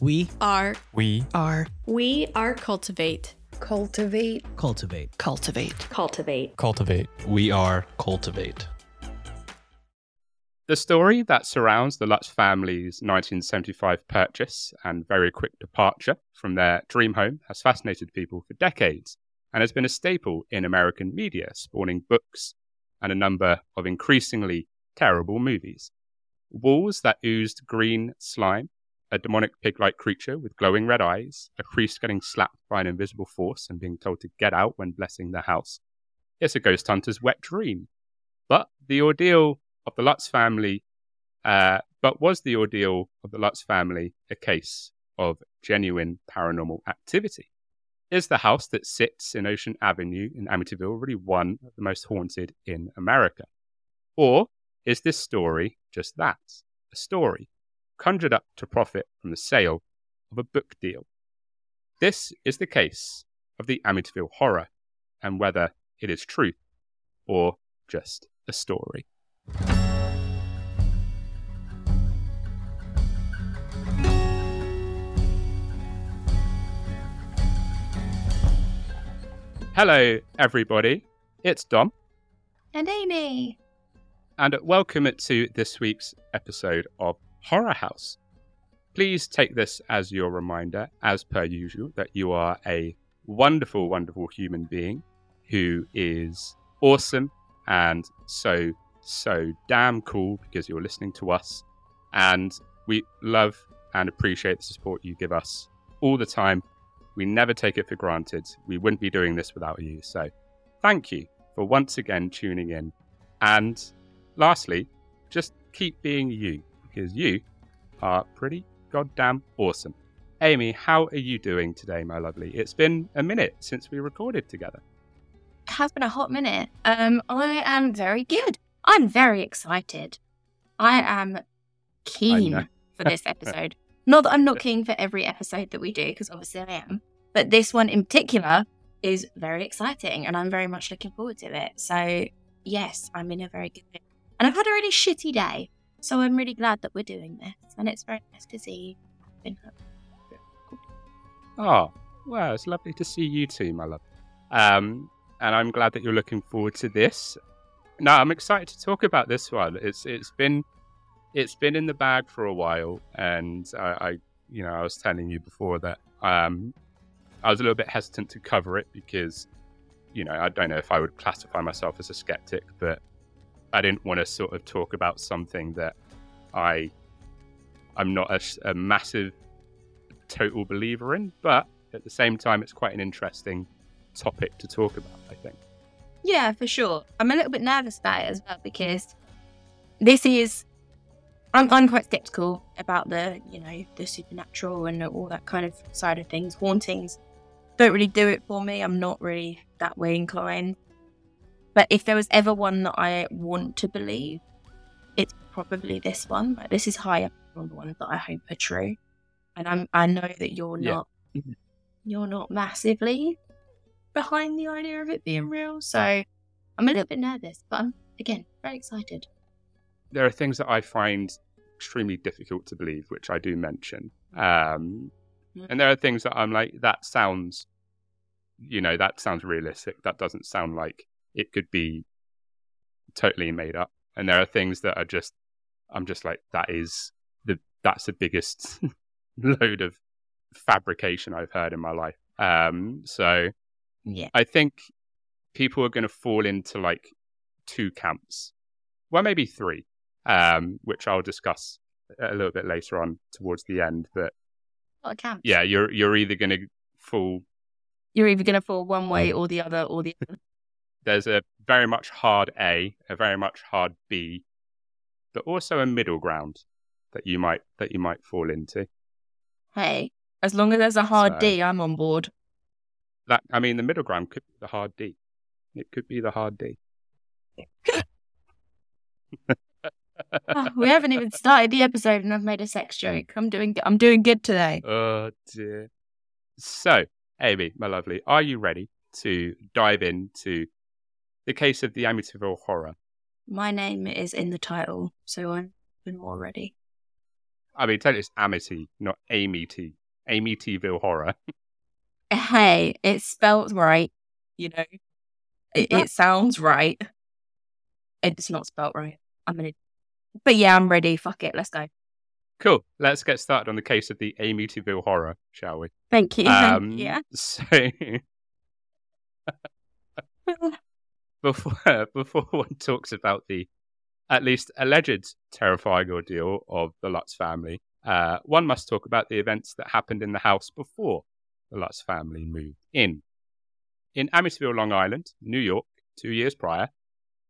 We are We are we are cultivate Cultivate. cultivate. Cultivate. Cultivate. cultivate. We are Cultivate. The story that surrounds the Lutz family's 1975 purchase and very quick departure from their dream home has fascinated people for decades and has been a staple in American media, spawning books and a number of increasingly terrible movies. Walls that oozed green slime, a demonic pig like creature with glowing red eyes, a priest getting slapped by an invisible force and being told to get out when blessing the house. It's a ghost hunter's wet dream. But the ordeal of the Lutz family, uh, but was the ordeal of the Lutz family a case of genuine paranormal activity? Is the house that sits in Ocean Avenue in Amityville really one of the most haunted in America? Or is this story just that? A story conjured up to profit from the sale of a book deal. This is the case of the Amityville Horror and whether it is truth or just a story. Hello, everybody. It's Dom, And Amy. and welcome to this week's episode of Horror House. Please take this as your reminder, as per usual, that you are a wonderful, wonderful human being who is awesome and so, so damn cool because you're listening to us. And we love and appreciate the support you give us all the time. We never take it for granted. We wouldn't be doing this without you. So thank you for once again tuning in. And lastly, just keep being you because you are pretty goddamn awesome. Amy, how are you doing today, my lovely? It's been a minute since we recorded together. It has been a hot minute. Um, I am very good. I'm very excited. I am keen know. for this episode. not that I'm not keen for every episode that we do, because obviously I am. But this one in particular is very exciting, and I'm very much looking forward to it. So yes, I'm in a very good mood. And I've had a really shitty day, so I'm really glad that we're doing this, and it's very nice to see. you. Oh, well, it's lovely to see you too, my love. Um, and I'm glad that you're looking forward to this. No, I'm excited to talk about this one. It's it's been it's been in the bag for a while, and I, I you know I was telling you before that um, I was a little bit hesitant to cover it because you know I don't know if I would classify myself as a skeptic, but I didn't want to sort of talk about something that I I'm not a, a massive total believer in, but at the same time, it's quite an interesting topic to talk about. I think. Yeah, for sure. I'm a little bit nervous about it as well because this is. I'm, I'm quite skeptical about the, you know, the supernatural and all that kind of side of things. Hauntings don't really do it for me. I'm not really that way inclined. But if there was ever one that I want to believe, it's probably this one. Like, this is high up on the ones that I hope are true. And I'm I know that you're Yeah. not you're not massively behind the idea of it being real. So I'm a little bit nervous, but I'm again very excited. There are things that I find extremely difficult to believe, which I do mention, um, Mm. and there are things that I'm like, that sounds, you know, that sounds realistic. That doesn't sound like it could be totally made up. And there are things that are just, I'm just like, that is the that's the biggest load of fabrication I've heard in my life. Um, so Yeah. I think people are going to fall into like two camps, well, maybe three, um, which I'll discuss a little bit later on towards the end. But Not a camp. yeah, you're you're either going to fall. You're either gonna fall one way or the other or the other. There's a very much hard A, a very much hard B, but also a middle ground that you might that you might fall into. Hey. As long as there's a hard So- D, I'm on board. That I mean, the middle ground could be the hard D. It could be the hard D. Oh, we haven't even started the episode and I've made a sex joke. I'm doing I'm doing good today. Oh dear. So, Amy, my lovely, are you ready to dive into the case of the Amityville horror? My name is in the title, so I'm been more ready. I mean, tell it's Amity, not Amity. Amityville Horror. Hey, it's spelled right. You know, it, it sounds right. It's not spelled right. I'm gonna. But yeah, I'm ready. Fuck it. Let's go. Cool. Let's get started on the case of the Amityville Horror, shall we? Thank you. Um, yeah. So before before one talks about the at least alleged terrifying ordeal of the Lutz family, uh, one must talk about the events that happened in the house before the Lutz family moved in. In Amityville, Long Island, New York, two years prior,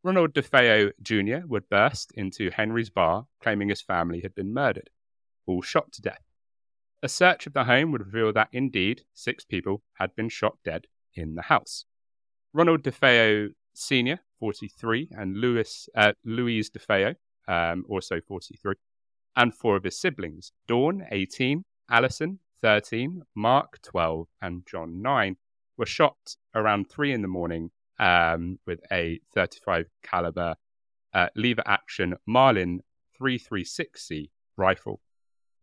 Ronald DeFeo Jr. would burst into Henry's bar, claiming his family had been murdered, all shot to death. A search of the home would reveal that indeed six people had been shot dead in the house. Ronald DeFeo Sr., 43, and Louis, uh, Louise DeFeo, um, also 43, and four of his siblings Dawn, 18, Allison, 13, Mark, 12, and John, 9, were shot around 3 in the morning um, with a 35 caliber uh, lever action Marlin 336C rifle.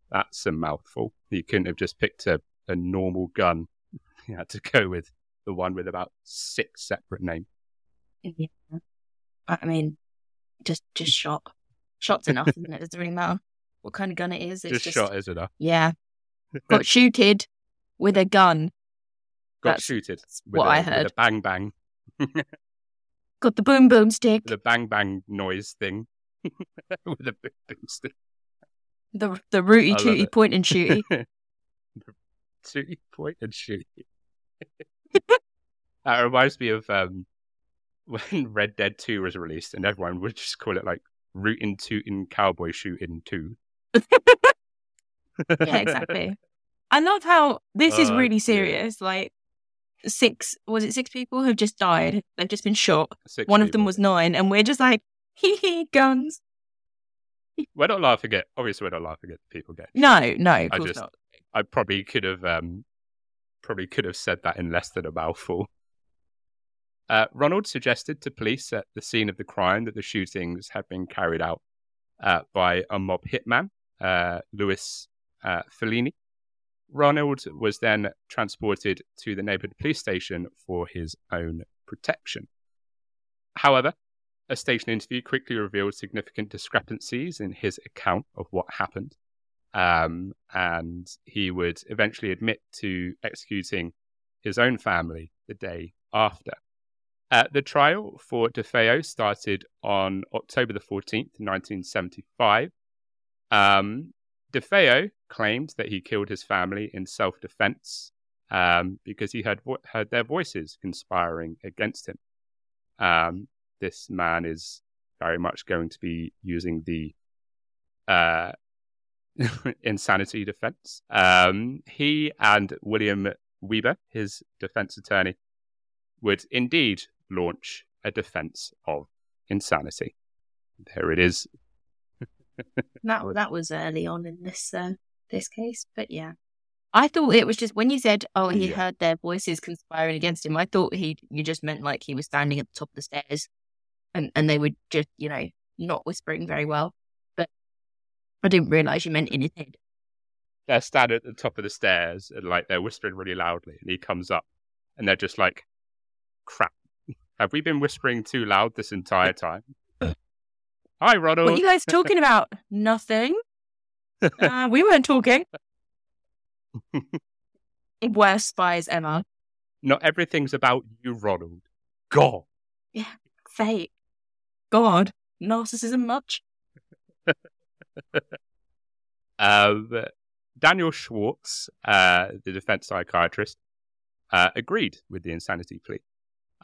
That's a mouthful. You couldn't have just picked a, a normal gun. You had to go with the one with about six separate names. Yeah. I mean, just just shot. Shot's enough, isn't it? It doesn't really matter what kind of gun it is. It's just, just, shot is enough. Yeah. Got shooted with a gun. Got That's shooted. With what a- I with heard. a bang bang. Got the boom boom stick. the bang bang noise thing. with a big big stick. The the rooty tooty point and shooty. Shooty point and shooty. that reminds me of um, when Red Dead 2 was released and everyone would just call it like rootin' tootin' cowboy shooting 2. yeah, exactly. I love how this is Oh, really serious. Like six was it six people have just died. They've just been shot. Six One of them was nine, and we're just like, hee hee, guns. We're not laughing at, obviously, we're not laughing at people getting No, no, of I course just- not. I probably could have um, probably could have said that in less than a mouthful. Uh, Ronald suggested to police at the scene of the crime that the shootings had been carried out uh, by a mob hitman, uh, Louis uh, Falini. Ronald was then transported to the neighborhood police station for his own protection. However, a station interview quickly revealed significant discrepancies in his account of what happened um, and he would eventually admit to executing his own family the day after. Uh, the trial for DeFeo started on October the 14th, 1975. Um, DeFeo claimed that he killed his family in self defense um, because he had vo- heard their voices conspiring against him. Um, this man is very much going to be using the uh, insanity defense. Um, he and William Weber, his defense attorney, would indeed launch a defense of insanity. There it is. That that was early on in this uh, this case, but yeah. I thought it was just when you said, "Oh, he Yeah. heard their voices conspiring against him." I thought he you just meant like he was standing at the top of the stairs, and and they were just you know not whispering very well. But I didn't realize you meant in his head. They're standing at the top of the stairs and like they're whispering really loudly, and he comes up, and they're just like, "Crap, have we been whispering too loud this entire time?" Hi, Ronald. What are you guys talking about? Nothing. Uh, we weren't talking. Worst spies ever. Not everything's about you, Ronald. God. Yeah, fate. God. Narcissism much? Um, Daniel Schwartz, uh, the defense psychiatrist, uh, agreed with the insanity plea.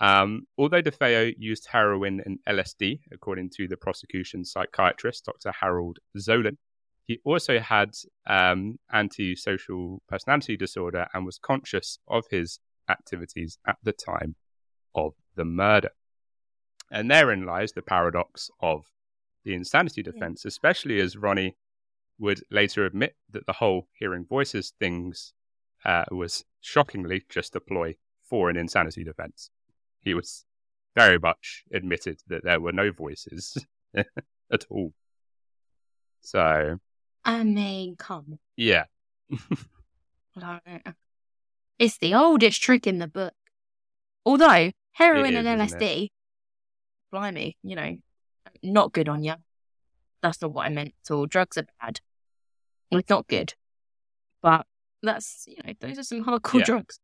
Um, although DeFeo used heroin and LSD, according to the prosecution psychiatrist, Dr. Harold Zolan, he also had um, antisocial personality disorder and was conscious of his activities at the time of the murder. And therein lies the paradox of the insanity defense, especially as Ronnie would later admit that the whole hearing voices things uh, was shockingly just a ploy for an insanity defense. He was very much admitted that there were no voices at all. So, I mean, come Yeah. It's the oldest trick in the book. Although heroin is, and LSD, blimey, you know, not good on you. That's not what I meant at all. Drugs are bad. It's not good. But that's, you know, those are some hardcore Yeah. drugs.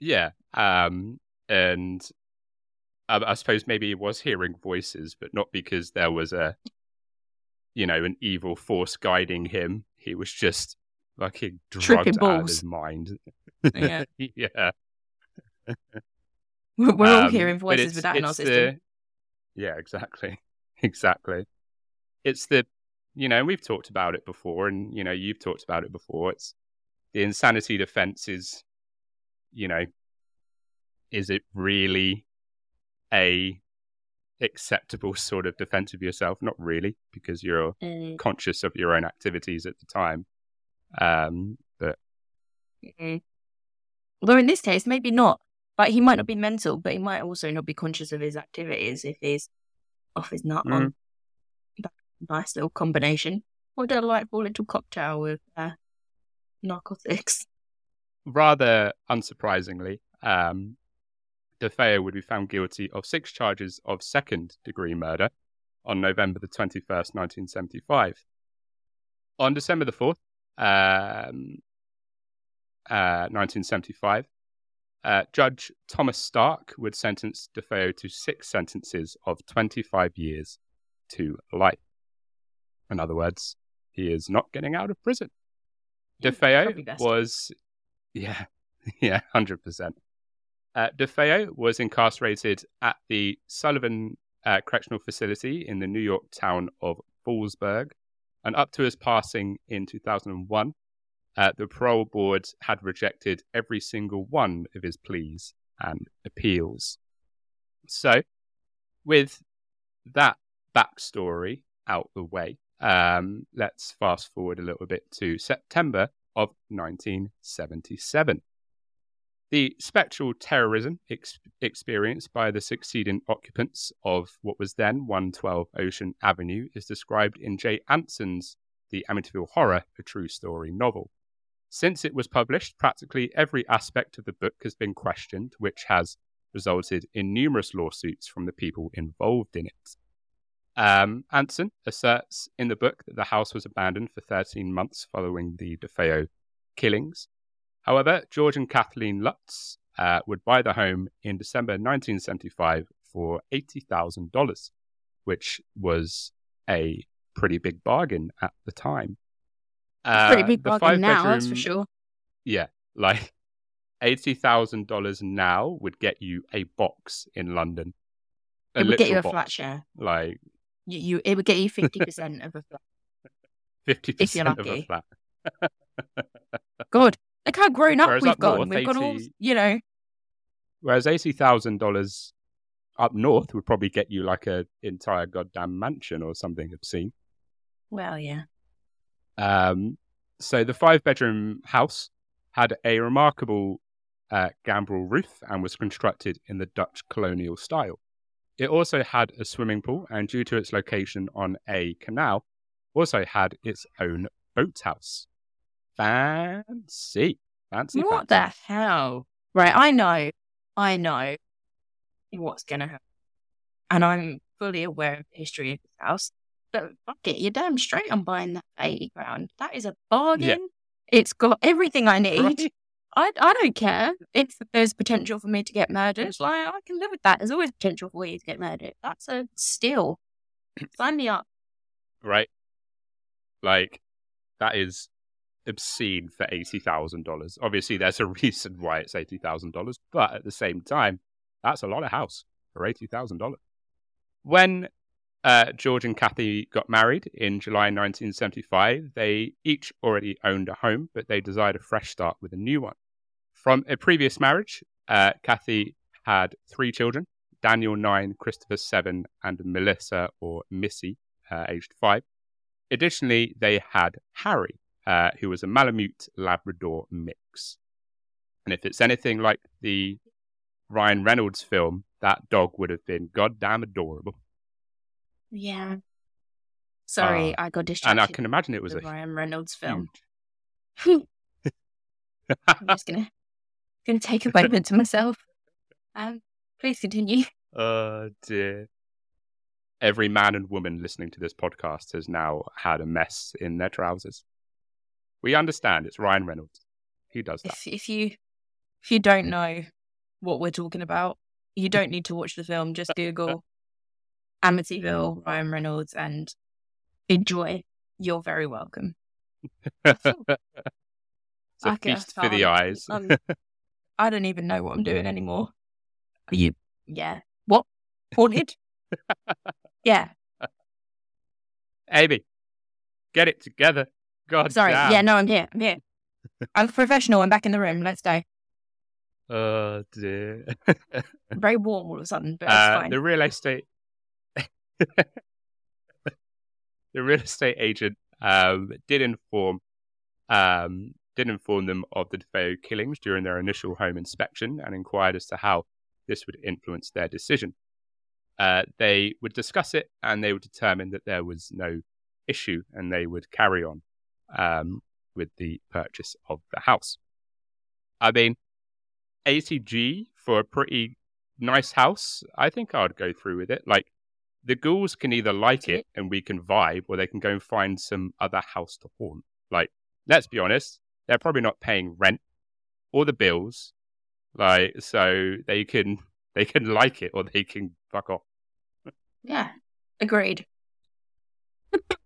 Yeah. Um, and I, I suppose maybe he was hearing voices, but not because there was a, you know, an evil force guiding him. He was just fucking drugged out of his mind. Yeah. yeah. We're we're all Um, hearing voices it's- with that in our system. the- yeah, exactly. Exactly. It's the, you know, we've talked about it before, and, you know, you've talked about it before. It's the insanity defense is, you know, is it really a acceptable sort of defense of yourself? Not really, because you're Mm, conscious of your own activities at the time. Um, but mm. Although in this case, maybe not. Like he might not be mental, but he might also not be conscious of his activities if he's off his nut on that nice little combination. What a delightful little cocktail with uh, narcotics. rather unsurprisingly, um, DeFeo would be found guilty of six charges of second degree murder on November the 21st, 1975. On December the 4th, um, uh, 1975, uh, Judge Thomas Stark would sentence DeFeo to six sentences of 25 years to life. In other words, he is not getting out of prison. DeFeo was, yeah, yeah, hundred percent. Uh, DeFeo was incarcerated at the Sullivan uh, Correctional Facility in the New York town of Fallsburg, and up to his passing in 2001, uh, the parole board had rejected every single one of his pleas and appeals. So, with that backstory out the way, um, let's fast forward a little bit to September of 1977. The spectral terrorism ex- experienced by the succeeding occupants of what was then 112 Ocean Avenue is described in Jay Anson's The Amityville Horror, a True Story novel. Since it was published, practically every aspect of the book has been questioned, which has resulted in numerous lawsuits from the people involved in it. Um, Anson asserts in the book that the house was abandoned for 13 months following the DeFeo killings. However, George and Kathleen Lutz uh, would buy the home in December 1975 for $80,000, which was a pretty big bargain at the time. Pretty Uh, big bargain now, that's for sure. Yeah, like $80,000 now would get you a box in London. It would get you a literal flat share. Like You, you, it would get you fifty percent of a flat. fifty If you're percent of a flat. God, look how grown up Whereas we've up gone. north, We've got all, you know. Whereas eighty thousand dollars up north would probably get you like a entire goddamn mansion or something obscene. Well, yeah. Um, so the five bedroom house had a remarkable uh, gambrel roof and was constructed in the Dutch colonial style. It also had a swimming pool, and due to its location on a canal, also had its own boathouse. Fancy, fancy. What fancy. the hell? Right, I know, I know what's gonna happen, and I'm fully aware of the history of this house. But fuck it, you're damn straight. I'm buying that for eighty grand. That is a bargain. It's got everything I need. Right? I I don't care if there's potential for me to get murdered. It's like I can live with that. There's always potential for you to get murdered. That's a steal. Sign me up. right? Like that is obscene for eighty thousand dollars. Obviously, there's a reason why it's eighty thousand dollars, but at the same time, that's a lot of house for eighty thousand dollars. When uh, George and Kathy got married in July 1975, they each already owned a home, but they desired a fresh start with a new one. From a previous marriage, uh, Kathy had three children Daniel, nine, Christopher, seven, and Melissa, or Missy, uh, aged five. Additionally, they had Harry, uh, who was a Malamute Labrador mix. And if it's anything like the Ryan Reynolds film, that dog would have been goddamn adorable. Yeah. Sorry, Ah. I got distracted. and I can imagine it was a Ryan Reynolds film. I'm just gonna gonna take a moment to myself. Um, please continue. Oh dear. Every man and woman listening to this podcast has now had a mess in their trousers. We understand it's Ryan Reynolds. He does that. If if you if you don't know what we're talking about, you don't need to watch the film. Just Google Amityville, Ryan Reynolds, and enjoy. You're very welcome. it's a Like a feast for the eyes. Um, I don't even know what I'm doing anymore. Are you? Yeah. What? Haunted? yeah. Amy, get it together. God Sorry. damn. Yeah. No, I'm here. I'm here. I'm professional. I'm back in the room. Let's go. Oh dear. Very warm all of a sudden, but it's Uh, fine. the real estate the real estate agent um, did inform um, did inform them of the DeFeo killings during their initial home inspection and inquired as to how this would influence their decision. Uh, they would discuss it and they would determine that there was no issue and they would carry on um, with the purchase of the house. I mean, 80G for a pretty nice house, I think I'd go through with it. Like, the ghouls can either like it and we can vibe, or they can go and find some other house to haunt. Like, let's be honest, they're probably not paying rent or the bills. Like, so they can they can like it or they can fuck off. yeah. Agreed.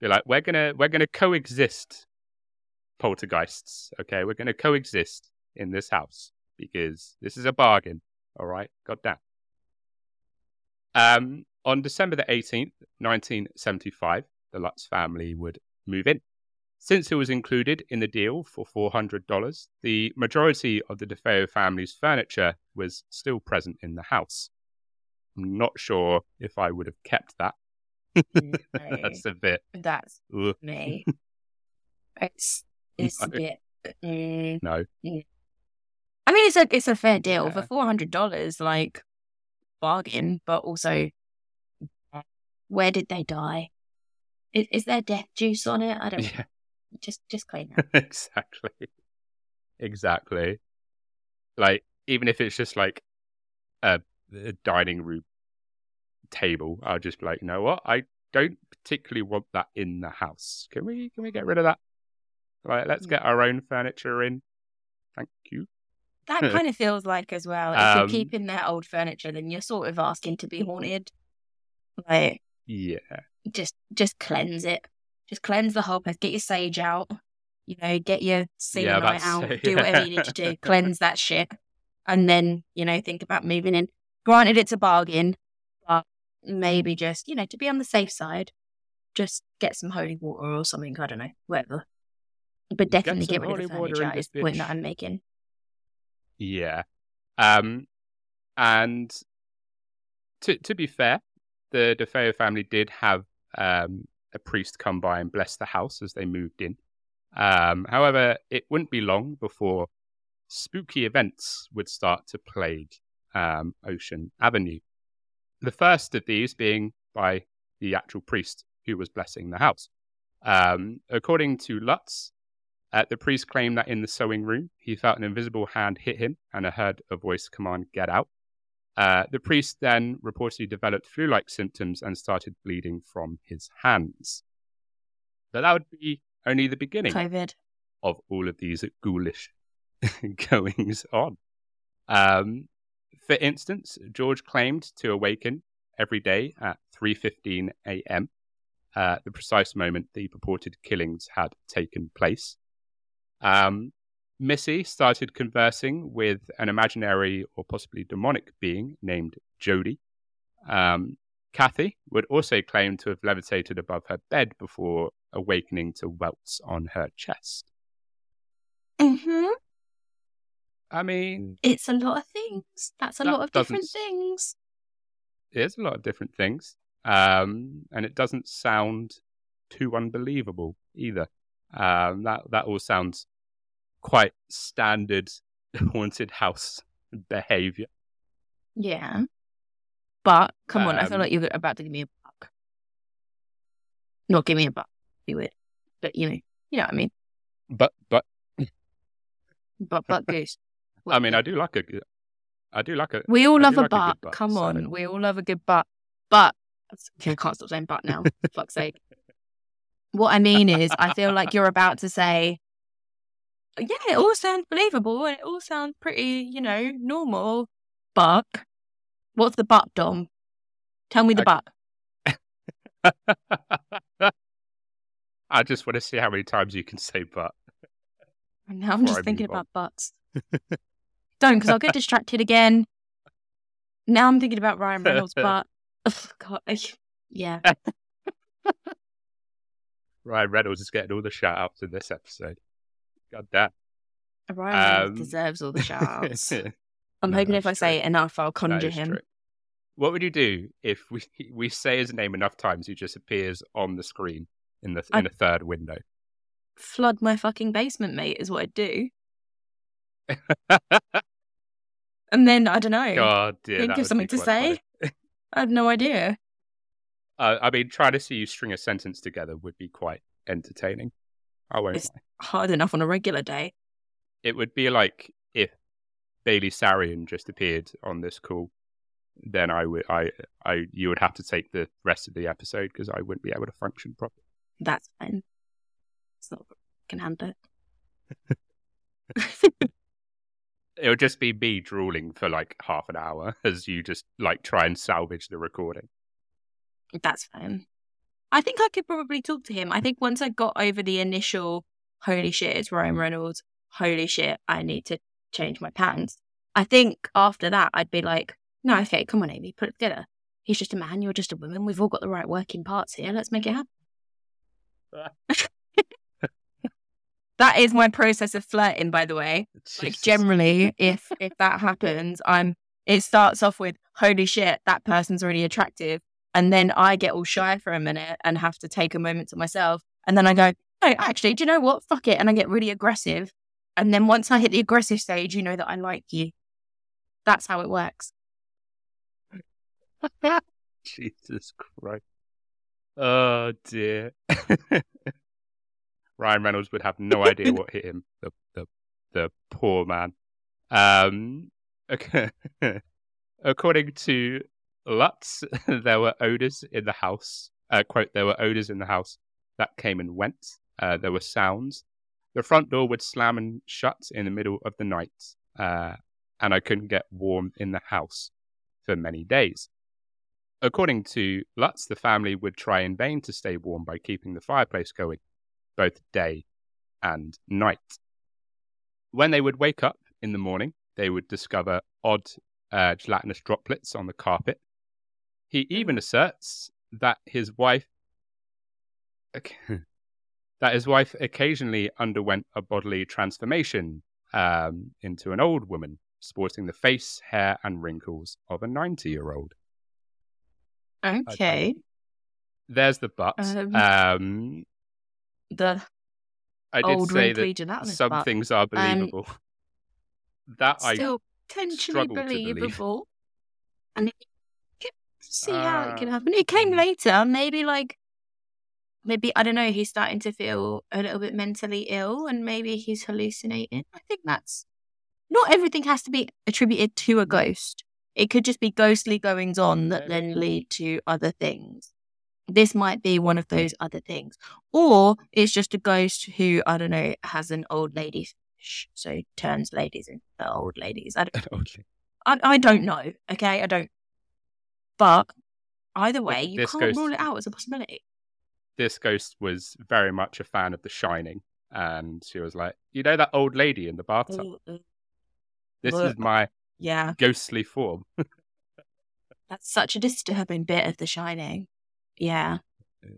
They're like, we're gonna we're gonna coexist, poltergeists. Okay, we're gonna coexist in this house because this is a bargain. All right, goddamn. Um, on December the eighteenth, nineteen seventy-five, the Lutz family would move in. Since it was included in the deal for four hundred dollars, the majority of the DeFeo family's furniture was still present in the house. I'm not sure if I would have kept that. No, That's a bit. that's ugh. me. It's it's a bit. mm. No. I mean, it's a it's a fair deal Yeah. for four hundred dollars. Like bargain, but also, where did they die? Is, is there death juice on it? I don't. Yeah, Just just claim that. exactly. Exactly. Like, even if it's just like a, a dining room table, I'll just be like, you know what? I don't particularly want that in the house. Can we can we get rid of that? Like, let's get our own furniture in. Thank you. That kind of feels like as well. If Um, you're keeping their old furniture, then you're sort of asking to be haunted. Like Yeah. just just cleanse it. Just cleanse the whole place. Get your sage out. You know, get your Yeah, selenite that's- out. yeah. Do whatever you need to do. Cleanse that shit, and then you know think about moving in. Granted, it's a bargain, maybe just you know to be on the safe side, just get some holy water or something. I don't know, whatever. But definitely some get, rid of the holy water furniture. Is the point that I'm making. Yeah. Um, and to to be fair, the DeFeo family did have um, a priest come by and bless the house as they moved in. Um, however, it wouldn't be long before spooky events would start to plague um, Ocean Avenue. The first of these being by the actual priest who was blessing the house. Um, according to Lutz, uh, the priest claimed that in the sewing room, he felt an invisible hand hit him and heard a voice command, Get out. Uh, the priest then reportedly developed flu like symptoms and started bleeding from his hands. But that would be only the beginning COVID. of all of these ghoulish goings on. Um, for instance, George claimed to awaken every day at 3:15 a.m., uh, the precise moment the purported killings had taken place. Um, Missy started conversing with an imaginary or possibly demonic being named Jody. Um, Kathy would also claim to have levitated above her bed before awakening to welts on her chest. hmm I mean, It's a lot of things. That's a That lot of different things. there's a lot of different things, um, and it doesn't sound too unbelievable either. Um, that that all sounds quite standard haunted house behavior. Yeah. But come on, I feel Um, like you're about to give me a buck. Not give me a buck, Be weird. But you know, you know what I mean. But but But but goose. I mean, I do like a good. I do like a. We all I love a like butt. butt, Come so- on, we all love a good butt. But okay, I can't stop saying butt now. for fuck's sake. What I mean is, I feel like you're about to say, yeah, it all sounds believable and it all sounds pretty, you know, normal. But what's the butt, Dom? Tell me the Okay. butt. I just want to see how many times you can say butt. And now I'm just thinking about butts. Don't, because I'll get distracted again. Now I'm thinking about Ryan Reynolds' but Ugh, God, yeah. Ryan Reynolds is getting all the shout outs in this episode. God damn. Ryan Reynolds Um, deserves all the shout outs. I'm No, hoping if I say enough, I'll conjure him. true. What would you do if we we say his name enough times he just appears on the screen in the in a third window? Flood my fucking basement, mate, is what I'd do. And then, I don't know, God dear. think of something to say. I have no idea. Uh, I mean, trying to see you string a sentence together would be quite entertaining. I won't. It's- lie. Hard enough on a regular day. It would be like if Bailey Sarian just appeared on this call. Then I would, I, I, you would have to take the rest of the episode because I wouldn't be able to function properly. That's fine. It's not, I can handle it. It would just be me drooling for like half an hour as you just like try and salvage the recording. That's fine. I think I could probably talk to him. I think once I got over the initial, holy shit, it's Ryan Reynolds. Holy shit, I need to change my pants. I think after that, I'd be like, no, okay, come on, Amy, put it together. He's just a man, you're just a woman. We've all got the right working parts here. Let's make it happen. that is my process of flirting, by the way. Like generally, if if that happens, I'm. It starts off with holy shit, that person's really attractive, and then I get all shy for a minute and have to take a moment to myself, and then I go, no, actually, do you know what? Fuck it, and I get really aggressive, and then once I hit the aggressive stage, you know that I like you. That's how it works. Jesus Christ. Oh dear. Ryan Reynolds would have no idea what hit him. The the the poor man. Um okay. according to Lutz, there were odors in the house. Uh, quote, there were odors in the house that came and went. Uh, there were sounds. The front door would slam and shut in the middle of the night. Uh, and I couldn't get warm in the house for many days. According to Lutz, the family would try in vain to stay warm by keeping the fireplace going, both day and night. When they would wake up in the morning, they would discover odd uh, gelatinous droplets on the carpet. He even asserts that his wife that his wife occasionally underwent a bodily transformation um, into an old woman, sporting the face, hair, and wrinkles of a ninety-year-old. Okay. There's the but. Um, Um, The I did old say that some butt. things are believable. that I still potentially struggle to believe. believable. And see how it can Ah, happen. It came mm. later, maybe like maybe I don't know, he's starting to feel a little bit mentally ill and maybe he's hallucinating. I think that's not everything has to be attributed to a ghost. It could just be ghostly goings on that then lead to other things. This might be one of those other things. Or it's just a ghost who, I don't know, has an old lady so turns ladies into uh, old ladies. I don't, Okay. I, I don't know. Okay, I don't. But either way, you this can't ghost- rule it out as a possibility. this ghost was very much a fan of The Shining, and she was like, "You know that old lady in the bathtub? This is my Yeah, ghostly form." that's such a disturbing bit of The Shining. Yeah,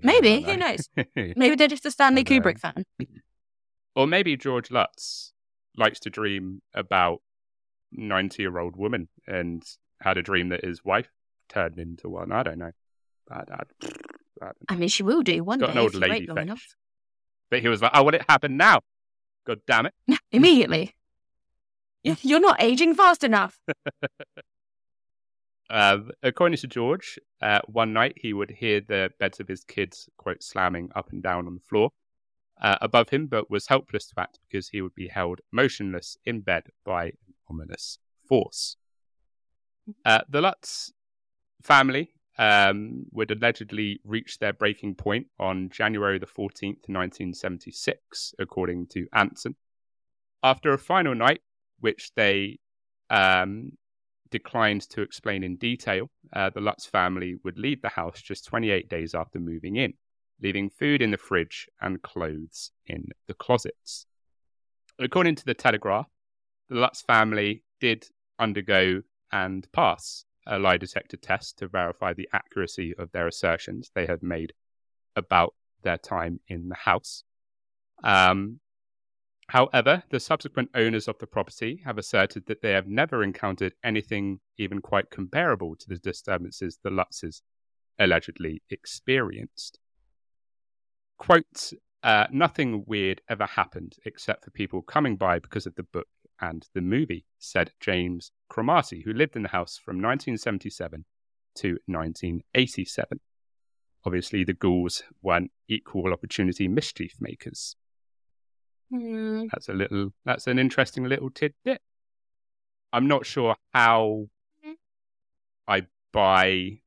Maybe, who knows? maybe they're just a Stanley Kubrick fan. or maybe George Lutz likes to dream about ninety-year-old woman and had a dream that his wife turned into one. I don't know. I, I, I. I mean, she will do one got day an old lady long enough. But he was like, oh, "I want it to happen now." God damn it! Immediately. You're not aging fast enough. Uh, according to George, uh, one night he would hear the beds of his kids, quote, slamming up and down on the floor uh, above him, but was helpless to act because he would be held motionless in bed by an ominous force. Uh, the Lutz family um, would allegedly reach their breaking point on January the 14th, 1976, according to Anson. After a final night, which they um, declined to explain in detail, uh, the Lutz family would leave the house just 28 days after moving in, leaving food in the fridge and clothes in the closets. According to the Telegraph, the Lutz family did undergo and pass a lie detector test to verify the accuracy of their assertions they had made about their time in the house. Um, however, the subsequent owners of the property have asserted that they have never encountered anything even quite comparable to the disturbances the Lutzes allegedly experienced. Quote, uh, nothing weird ever happened except for people coming by because of the book and the movie, said James Cromarty, who lived in the house from 1977 to 1987. Obviously, the ghouls weren't equal opportunity mischief makers. Hmm. That's a little, that's an interesting little tidbit. I'm not sure how I buy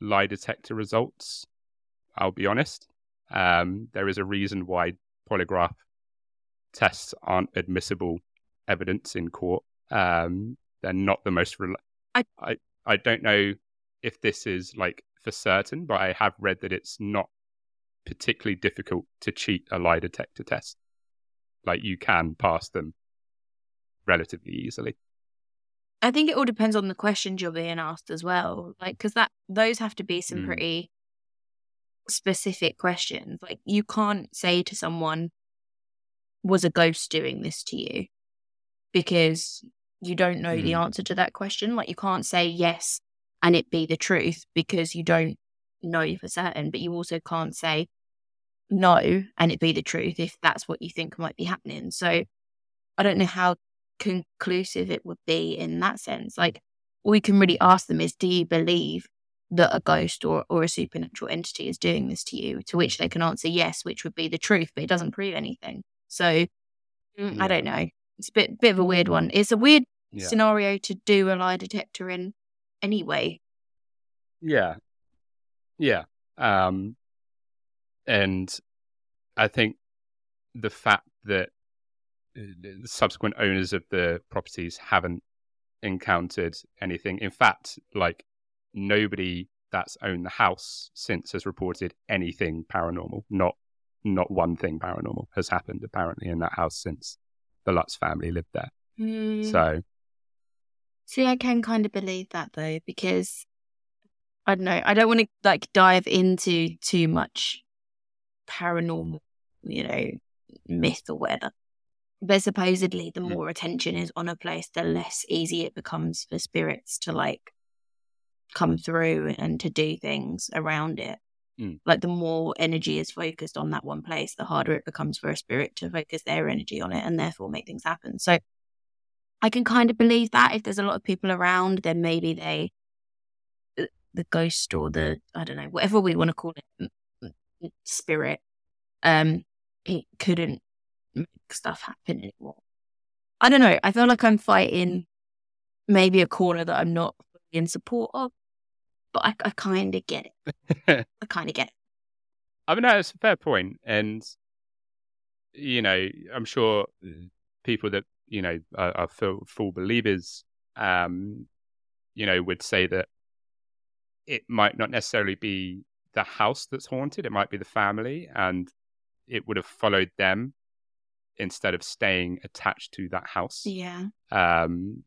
lie detector results. I'll be honest. Um, there is a reason why polygraph tests aren't admissible evidence in court. Um, they're not the most. Rel- I- I I don't know if this is like for certain, but I have read that it's not particularly difficult to cheat a lie detector test. Like you can pass them relatively easily. I think it all depends on the questions you're being asked as well. Like, because that those have to be some Mm. pretty specific questions. Like, you can't say to someone, "Was a ghost doing this to you?" because you don't know the Mm. answer to that question. Like, you can't say yes and it be the truth because you don't know for certain. But you also can't say no and it be the truth if that's what you think might be happening. So, I don't know how conclusive it would be in that sense. Like, all you can really ask them is, do you believe that a ghost or, or a supernatural entity is doing this to you? To which they can answer yes, which would be the truth, but it doesn't prove anything. So, mm, I don't know. It's a bit, bit of a weird one. It's a weird Yeah. scenario to do a lie detector in anyway. Yeah. Yeah. Um, and I think the fact that uh, the subsequent owners of the properties haven't encountered anything. In fact, like nobody that's owned the house since has reported anything paranormal. Not not one thing paranormal has happened apparently in that house since the Lutz family lived there. Mm. So See, I can kind of believe that though, because I don't know. I don't want to like dive into too much paranormal, you know, myth or whatever. But supposedly, the Mm. more attention is on a place, the less easy it becomes for spirits to like come through and to do things around it. Mm. Like the more energy is focused on that one place, the harder it becomes for a spirit to focus their energy on it and therefore make things happen. So I can kind of believe that if there's a lot of people around, then maybe they, the- the ghost or the, I don't know, whatever we want to call it, spirit, um, it couldn't make stuff happen anymore. I don't know. I feel like I'm fighting maybe a corner that I'm not fully in support of, but I, I kind of get it. I kind of get it. I mean, that's a fair point, and you know, I'm sure people that you know are, are full, full believers, um, you know, would say that it might not necessarily be the house that's haunted; it might be the family, and it would have followed them instead of staying attached to that house. Yeah. Um,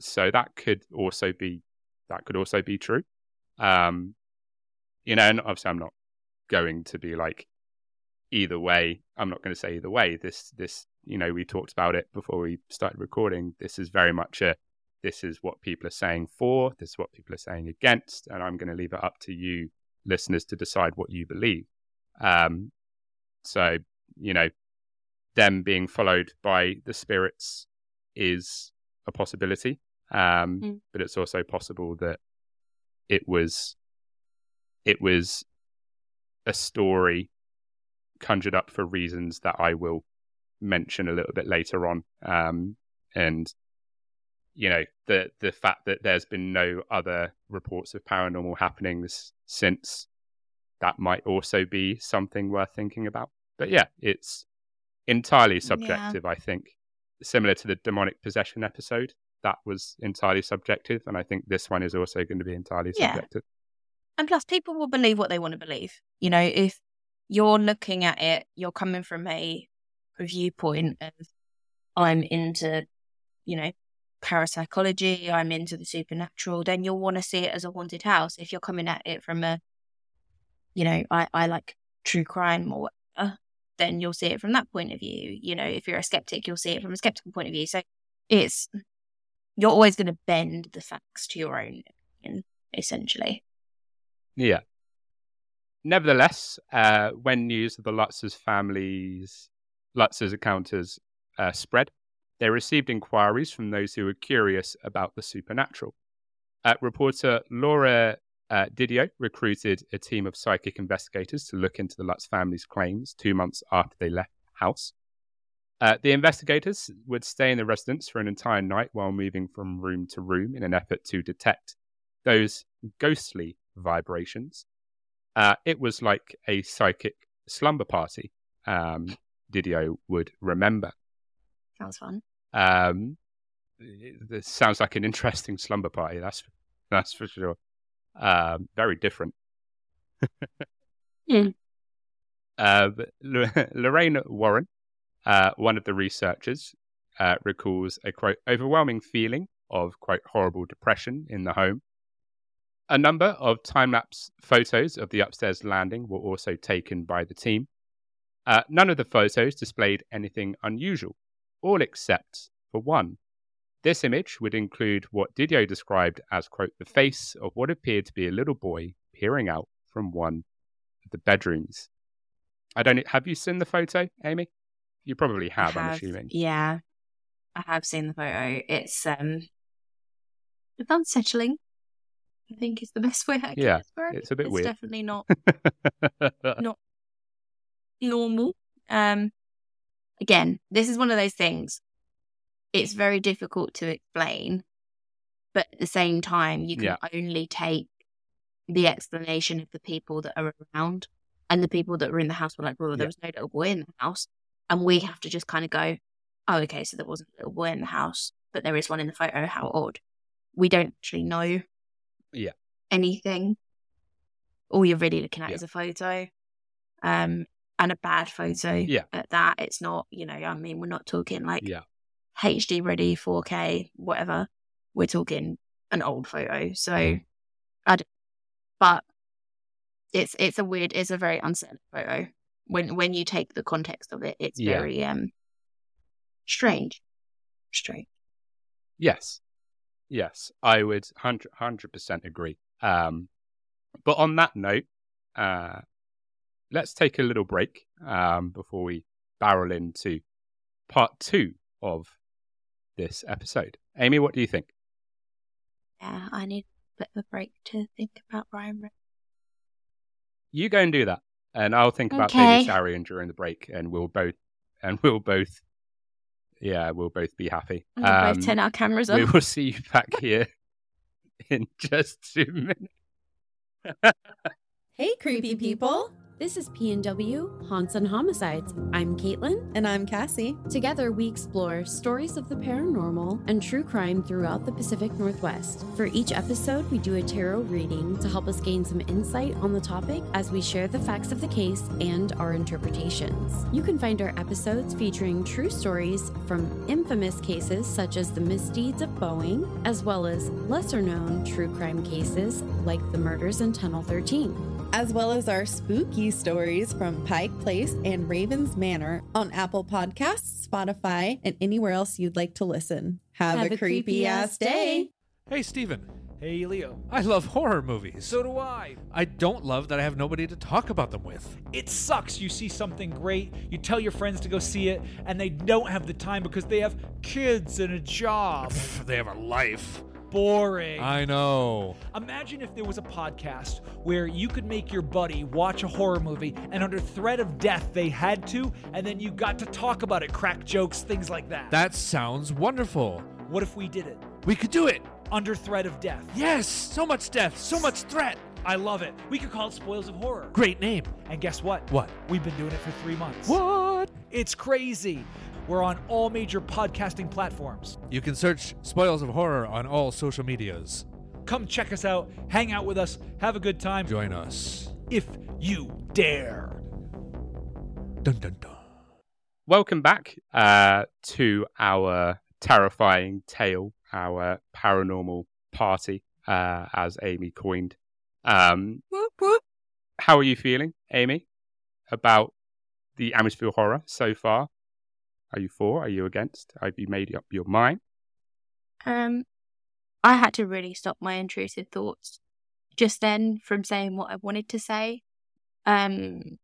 so that could also be that could also be true. Um, you know, and obviously I'm not going to be like either way. I'm not going to say either way. This this you know we talked about it before we started recording. This is very much a this is what people are saying for. This is what people are saying against, and I'm going to leave it up to you listeners to decide what you believe. Um, so you know, them being followed by the spirits is a possibility. Um, Mm. But it's also possible that it was it was a story conjured up for reasons that I will mention a little bit later on. Um, and you know the the fact that there's been no other reports of paranormal happenings since that might also be something worth thinking about. But yeah, it's entirely subjective. I think similar to the demonic possession episode, that was entirely subjective, and I think this one is also going to be entirely Yeah. subjective. And plus, people will believe what they want to believe. You know, if you're looking at it, you're coming from a, a viewpoint of I'm into, you know, parapsychology, I'm into the supernatural, then you'll want to see it as a haunted house. If you're coming at it from a, you know, I, I like true crime or whatever, then you'll see it from that point of view. You know, if you're a skeptic, you'll see it from a skeptical point of view. So it's, you're always going to bend the facts to your own opinion, essentially. Yeah. Nevertheless, uh, when news of the Lutz's family's Lutz's encounters uh, spread, they received inquiries from those who were curious about the supernatural. Uh, reporter Laura uh, Didio recruited a team of psychic investigators to look into the Lutz family's claims two months after they left the house. Uh, the investigators would stay in the residence for an entire night while moving from room to room in an effort to detect those ghostly vibrations. Uh, it was like a psychic slumber party, um, Didio would remember. Sounds fun. Um, this sounds like an interesting slumber party. That's that's for sure. Um, very different. Hmm. Uh, L- Lorraine Warren, uh, one of the researchers, uh, recalls a quote overwhelming feeling of quite horrible depression in the home. A number of time lapse photos of the upstairs landing were also taken by the team. Uh, none of the photos displayed anything unusual, all except for one. This image would include what Didio described as, quote, the face of what appeared to be a little boy peering out from one of the bedrooms. I don't have you seen the photo, Amy? You probably I have, I'm assuming. Yeah, I have seen the photo. It's um, it's unsettling. I think is the best way I can Yeah, describe it. it's a bit it's weird. definitely not not normal. Um, again, this is one of those things. It's very difficult to explain, but at the same time, you can Yeah. only take the explanation of the people that are around, and the people that were in the house were like, "Well, there Yeah. was no little boy in the house," and we have to just kind of go, "Oh, okay, so there wasn't a little boy in the house, but there is one in the photo. How odd." We don't actually know, Yeah. anything. All you're really looking at Yeah. is a photo, um, and a bad photo. Yeah. At that, it's not. You know, I mean, we're not talking like yeah, HD ready, 4K, whatever. We're talking an old photo. So, I d- but it's it's a weird, it's a very unsettling photo. When when you take the context of it, it's Yeah. very um strange, strange. yes, yes. I would hundred percent agree. Um, but on that note, uh, let's take a little break um, before we barrel into part two of this episode. Amy, what do you think? Yeah, I need a bit of a break to think about Brian. Re- You go and do that, and I'll think about Okay. Baby Sarian during the break, and we'll both, and we'll both, yeah, we'll both be happy. We'll both Um, turn our cameras on. We will see you back here in just two minutes. Hey, creepy people! This is PNW Haunts and Homicides. I'm Caitlin. And I'm Cassie. Together, we explore stories of the paranormal and true crime throughout the Pacific Northwest. For each episode, we do a tarot reading to help us gain some insight on the topic as we share the facts of the case and our interpretations. You can find our episodes featuring true stories from infamous cases such as the misdeeds of Boeing, as well as lesser known true crime cases like the murders in Tunnel 13. As well as our spooky stories from Pike Place and Ravens Manor on Apple Podcasts, Spotify, and anywhere else you'd like to listen. Have, a, creepy ass day. Hey, Steven, Hey, Leo. I love horror movies. So do I. I don't love that I have nobody to talk about them with. It sucks. You see something great, you tell your friends to go see it, and they don't have the time because they have kids and a job. they have a life. Boring. I know. Imagine if there was a podcast where you could make your buddy watch a horror movie and under threat of death they had to, and then you got to talk about it, crack jokes, things like that. That sounds wonderful. What if we did it? We could do it. Under threat of death. Yes, so much death, so much threat. I love it. We could call it Spoils of Horror. Great name. And guess what? What? We've been doing it for three months. What? It's crazy. We're on all major podcasting platforms. You can search Spoils of Horror on all social medias. Come check us out, hang out with us, have a good time. Join us. If you dare. Dun dun dun. Welcome back uh, to our terrifying tale, our paranormal party, uh, as Amy coined. Um, Whoop, whoop. how are you feeling, Amy, about the Amityville horror so far? Are you for? Are you against? Have you made up your mind? Um, I had to really stop my intrusive thoughts just then from saying what I wanted to say. Um,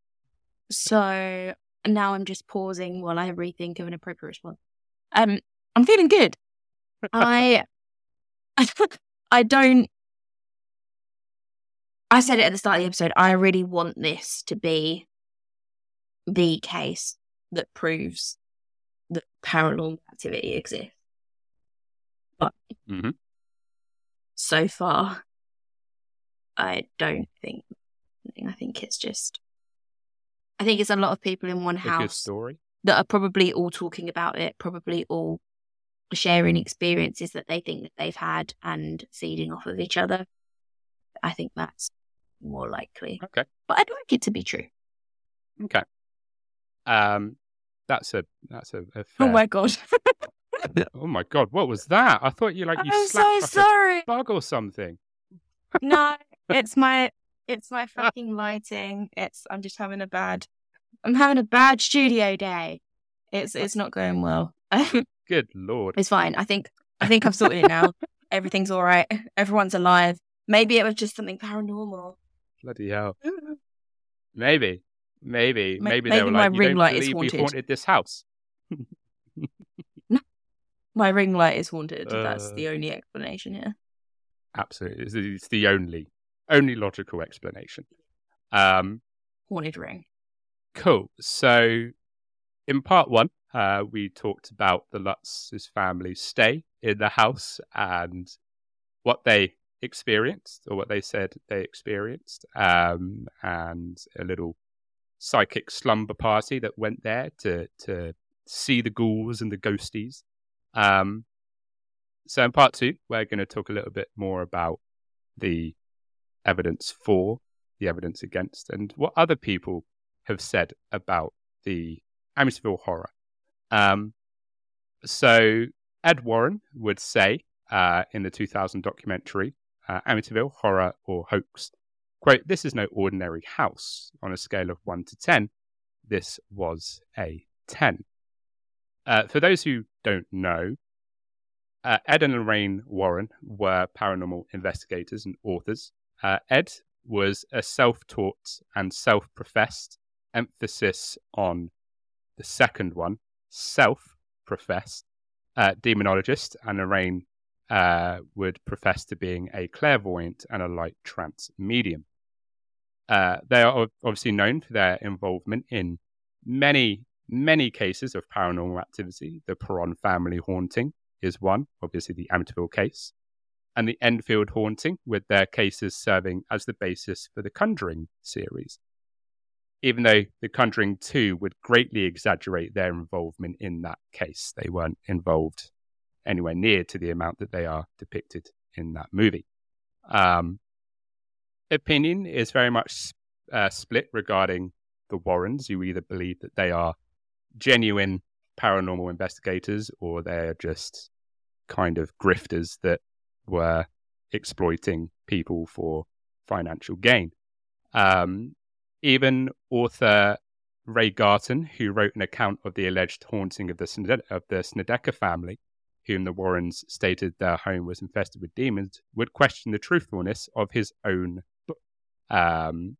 so now I'm just pausing while I rethink of an appropriate response. Um, I'm feeling good. I, I don't. I said it at the start of the episode. I really want this to be the case that proves that paranormal activity exists. But hmm so far, I don't think. I think it's just. I think it's a lot of people in one A house story. that are probably all talking about it, probably all sharing experiences that they think that they've had and feeding off of each other. I think that's more likely. Okay. But I'd like it to be true. Okay. Um, that's a that's a, a Oh my god. Oh my god, what was that? I thought you like you I'm slapped so like sorry. bug or something. No, it's my it's my fucking lighting. It's I'm just having a bad I'm having a bad studio day. It's it's not going well. Good lord. it's fine. I think I think I've sorted it now. Everything's all right. Everyone's alive. Maybe it was just something paranormal. Bloody hell. Maybe. Maybe. Ma- maybe they were my like, you ring don't light is believe we haunted." haunted this house. no, My ring light is haunted. That's Uh. the only explanation here. Absolutely. It's the, it's the only only logical explanation. Um Haunted ring. Cool. So, in part one, uh, we talked about the Lutz's family's stay in the house and what they experienced or what they said they experienced, um, and a little psychic slumber party that went there to to see the ghouls and the ghosties. Um, so, in part two, we're going to talk a little bit more about the evidence for, the evidence against, and what other people have said about the Amityville horror. Um, so Ed Warren would say uh, in the 2000 documentary uh, Amityville Horror or Hoax, quote, "This is no ordinary house. On a scale of one to ten, this was a 10. Uh, for those who don't know, uh, Ed and Lorraine Warren were paranormal investigators and authors. Uh, Ed was a self taught and self professed emphasis on the second one, self professed uh, demonologist, and Lorraine uh, would profess to being a clairvoyant and a light trance medium. Uh, they are obviously known for their involvement in many, many cases of paranormal activity. The Perron family haunting is one, obviously the Amityville case, and the Enfield haunting, with their cases serving as the basis for the Conjuring series. Even though The Conjuring 2 would greatly exaggerate their involvement in that case, they weren't involved anywhere near to the amount that they are depicted in that movie. Um, opinion is very much uh, split regarding the Warrens. You either believe that they are genuine paranormal investigators or they're just kind of grifters that were exploiting people for financial gain. Um, even author Ray Garton, who wrote an account of the alleged haunting of the, Snede- of the Snedeker family, whom the Warrens stated their home was infested with demons, would question the truthfulness of his own. Um,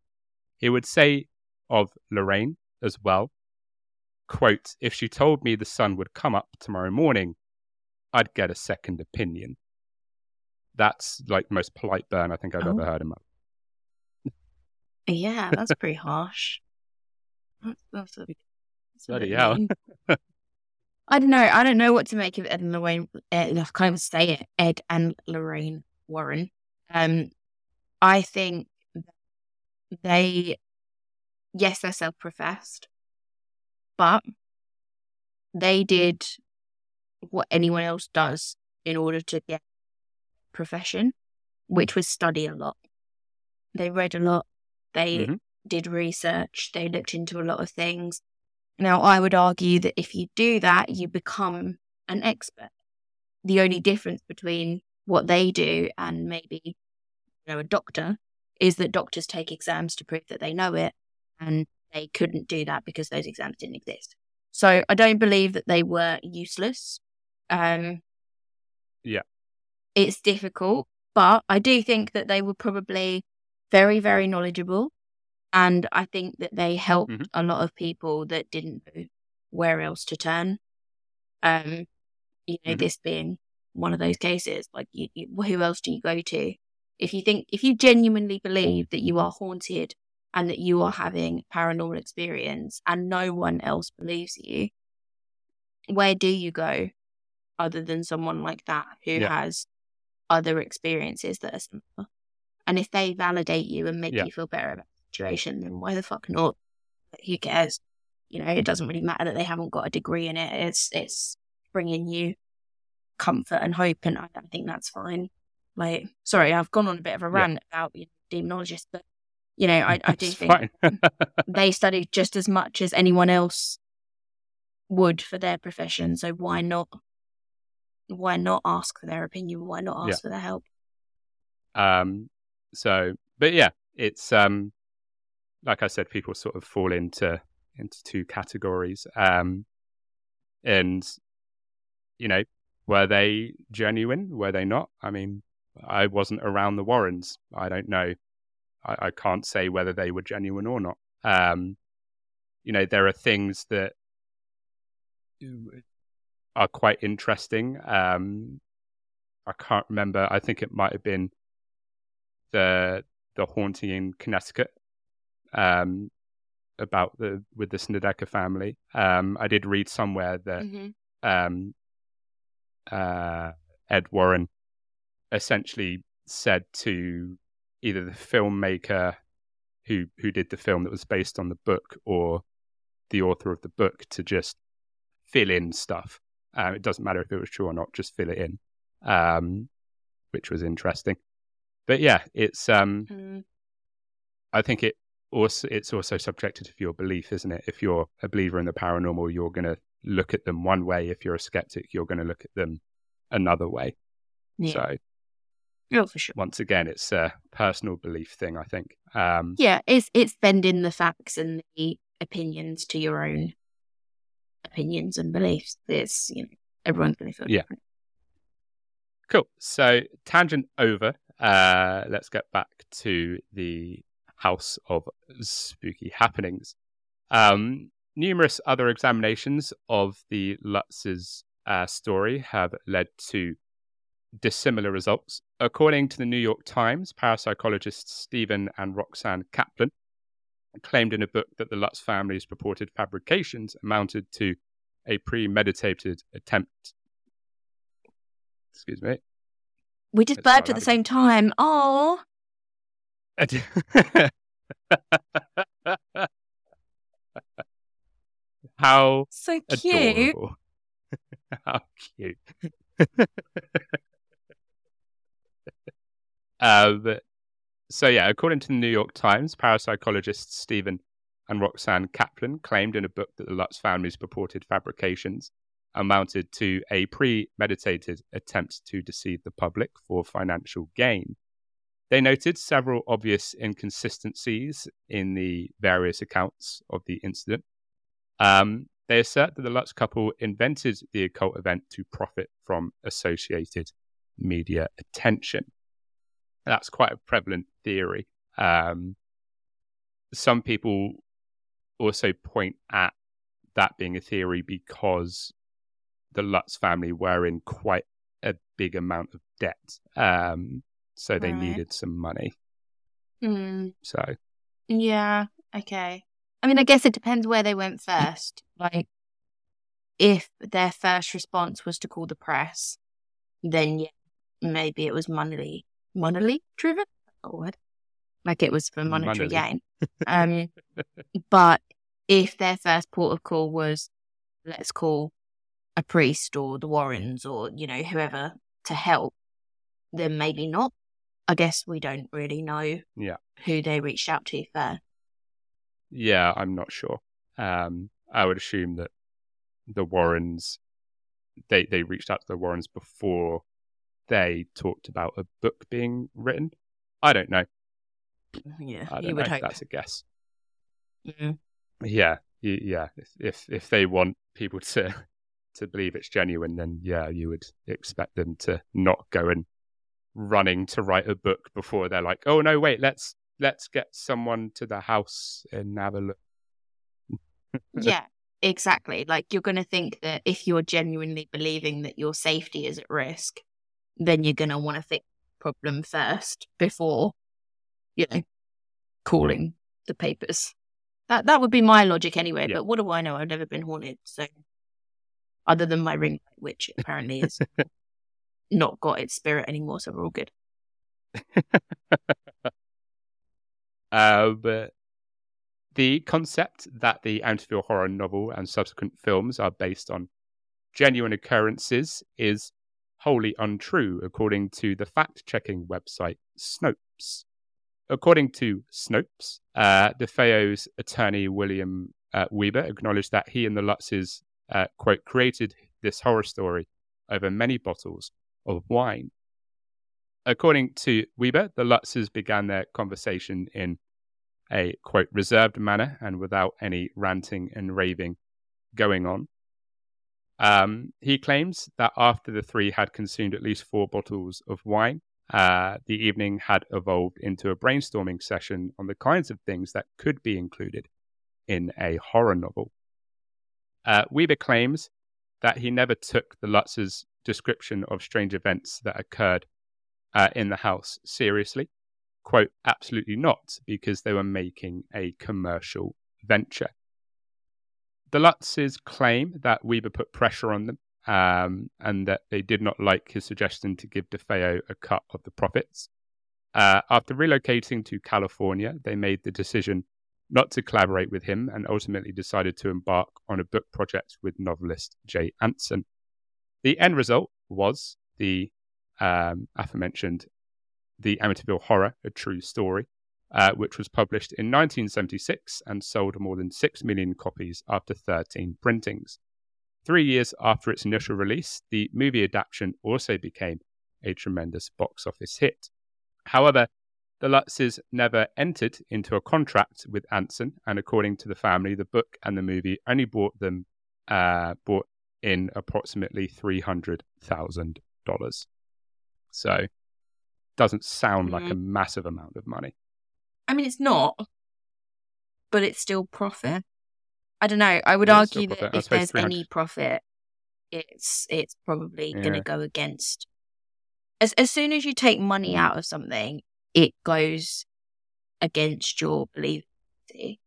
he would say of Lorraine as well, quote, if she told me the sun would come up tomorrow morning, I'd get a second opinion. That's like the most polite burn I think I've Oh. ever heard him my Yeah, that's pretty harsh. That's, that's a, that's Bloody hell. I don't know. I don't know what to make of Ed and Lorraine. Ed, I can't even say it. Ed and Lorraine Warren. Um, I think they, yes, they're self-professed, but they did what anyone else does in order to get profession, which was study a lot. They read a lot. They Mhm. did research. They looked into a lot of things. Now, I would argue that if you do that, you become an expert. The only difference between what they do and maybe you know a doctor is that doctors take exams to prove that they know it, and they couldn't do that because those exams didn't exist. So I don't believe that they were useless. Um, Yeah. it's difficult, but I do think that they were probably very, very knowledgeable. And I think that they helped Mhm. a lot of people that didn't know where else to turn. Um, you know, Mhm. this being one of those cases, like you, you, who else do you go to? If you think, if you genuinely believe that you are haunted and that you are having paranormal experience and no one else believes you, where do you go other than someone like that who Yeah. has other experiences that are similar? And if they validate you and make Yeah. you feel better about the situation, then why the fuck not? Who cares? You know, it doesn't really matter that they haven't got a degree in it. It's it's bringing you comfort and hope, and I, I think that's fine. Like, sorry, I've gone on a bit of a Yeah. rant about you know, demonologists, but you know, I, I do think they study just as much as anyone else would for their profession. So why not? Why not ask for their opinion? Why not ask Yeah. for their help? Um, so, but yeah, it's um, like I said, people sort of fall into into two categories. Um, and you know, were they genuine? Were they not? I mean, I wasn't around the Warrens. I don't know. I, I can't say whether they were genuine or not. Um, you know, there are things that are quite interesting. Um, I can't remember. I think it might have been the the haunting in Connecticut um, about the with the Snedeker family. Um, I did read somewhere that Mm-hmm. um, uh, Ed Warren essentially said to either the filmmaker who who did the film that was based on the book or the author of the book to just fill in stuff. Uh, it doesn't matter if it was true or not; just fill it in, um, which was interesting. But yeah, it's um, Mm, I think it also it's also subjective to your belief, isn't it? If you're a believer in the paranormal, you're going to look at them one way. If you're a skeptic, you're going to look at them another way. yeah, So for sure. once again, it's a personal belief thing. I think. Um, Yeah, it's it's bending the facts and the opinions to your own opinions and beliefs. It's you know everyone's going to feel Yeah. different. Cool. So tangent over. Uh, let's get back to the House of Spooky Happenings. Um, numerous other examinations of the Lutz's uh, story have led to dissimilar results. According to the New York Times, parapsychologists Stephen and Roxanne Kaplan claimed in a book that the Lutz family's purported fabrications amounted to a premeditated attempt. Excuse me. We just burped at the same time. Oh, How so cute. adorable. How cute. um, so, yeah, according to the New York Times, parapsychologists Stephen and Roxanne Kaplan claimed in a book that the Lutz family's purported fabrications amounted to a premeditated attempt to deceive the public for financial gain. They noted several obvious inconsistencies in the various accounts of the incident. Um, They assert that the Lutz couple invented the occult event to profit from associated media attention. That's quite a prevalent theory. Um, some people also point at that being a theory because the Lutz family were in quite a big amount of debt. Um, so they Right. needed some money. Hmm. So, Yeah. Okay. I mean, I guess it depends where they went first. Like, if their first response was to call the press, then yeah, maybe it was money, money driven. Oh, what? Like it was for monetary gain. Um, but if their first port of call was, let's call a priest or the Warrens or you know whoever to help, then maybe not. I guess we don't really know Yeah. who they reached out to first. yeah, I'm not sure. Um, I would assume that the Warrens, they, they reached out to the Warrens before they talked about a book being written. I don't know. Yeah, I you would know. hope. That's a guess. Mhm. Yeah, yeah. If, if if they want people to to believe it's genuine, then yeah, you would expect them to not go and running to write a book before they're like, oh no, wait, let's let's get someone to the house and have a look. yeah, exactly. Like you're going to think that if you're genuinely believing that your safety is at risk, then you're going to want to fix the problem first before, you know, calling the papers. That that would be my logic anyway. Yeah. But what do I know? I've never been haunted, so other than my ring, light, which apparently is not got its spirit anymore, so we're all good. But um, the concept that the Amityville horror novel and subsequent films are based on genuine occurrences is wholly untrue, according to the fact checking website Snopes. According to Snopes, uh, DeFeo's attorney William uh, Weber acknowledged that he and the Lutzes, uh, quote, created this horror story over many bottles of wine. According to Weber, the Lutzes began their conversation in a quote reserved manner and without any ranting and raving going on. Um, he claims that after the three had consumed at least four bottles of wine, uh, the evening had evolved into a brainstorming session on the kinds of things that could be included in a horror novel. Uh, Weber claims that he never took the Lutz's description of strange events that occurred uh, in the house seriously. Quote, absolutely not, because they were making a commercial venture. The Lutzes claim that Weber put pressure on them um, and that they did not like his suggestion to give DeFeo a cut of the profits. Uh, after relocating to California, they made the decision not to collaborate with him and ultimately decided to embark on a book project with novelist Jay Anson. The end result was the um, aforementioned The Amityville Horror, a true story, uh, which was published in 1976 and sold more than 6 million copies after 13 printings. Three years after its initial release, the movie adaptation also became a tremendous box office hit. However, the Lutzes never entered into a contract with Anson, and according to the family, the book and the movie only brought them uh, brought in approximately three hundred thousand dollars. So, doesn't sound like a massive amount of money. I mean, it's not, but it's still profit. I don't know. I would Yeah, argue that. I if there's any profit, it's it's probably going to go against. As as soon as you take money out of something, it goes against your belief. It,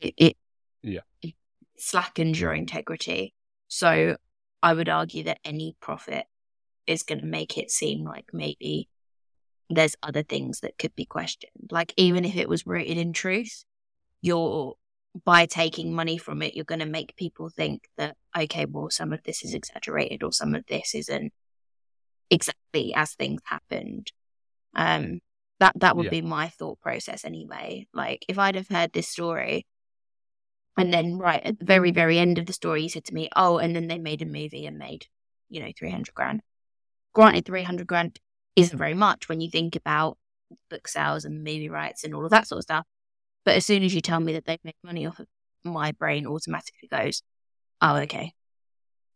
it Yeah. it slackens your integrity. So I would argue that any profit is going to make it seem like maybe there's other things that could be questioned. Like even if it was rooted in truth, you're by taking money from it, you're going to make people think that okay, well, some of this is exaggerated or some of this isn't exactly as things happened. Um, that that would Yeah. be my thought process anyway. Like if I'd have heard this story. And then, right at the very, very end of the story, he said to me, "Oh, and then they made a movie and made, you know, three hundred grand." Granted, three hundred grand isn't very much when you think about book sales and movie rights and all of that sort of stuff. But as soon as you tell me that they've made money off of my brain automatically goes, "Oh, okay,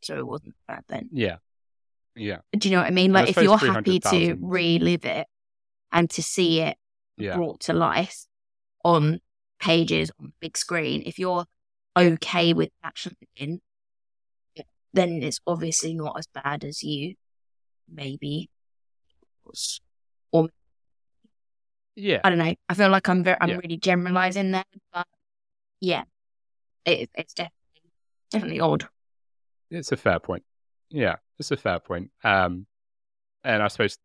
so it wasn't bad then." Yeah. Yeah. Do you know what I mean? And I Like if you're happy to relive it and to see it Yeah. brought to life on pages on the big screen, if you're okay with that happening, then it's obviously not as bad as you maybe Or Yeah. I don't know. I feel like I'm very, I'm Yeah. really generalizing there, but yeah, it, it's definitely definitely odd. It's a fair point. Yeah, it's a fair point. Um, and I suppose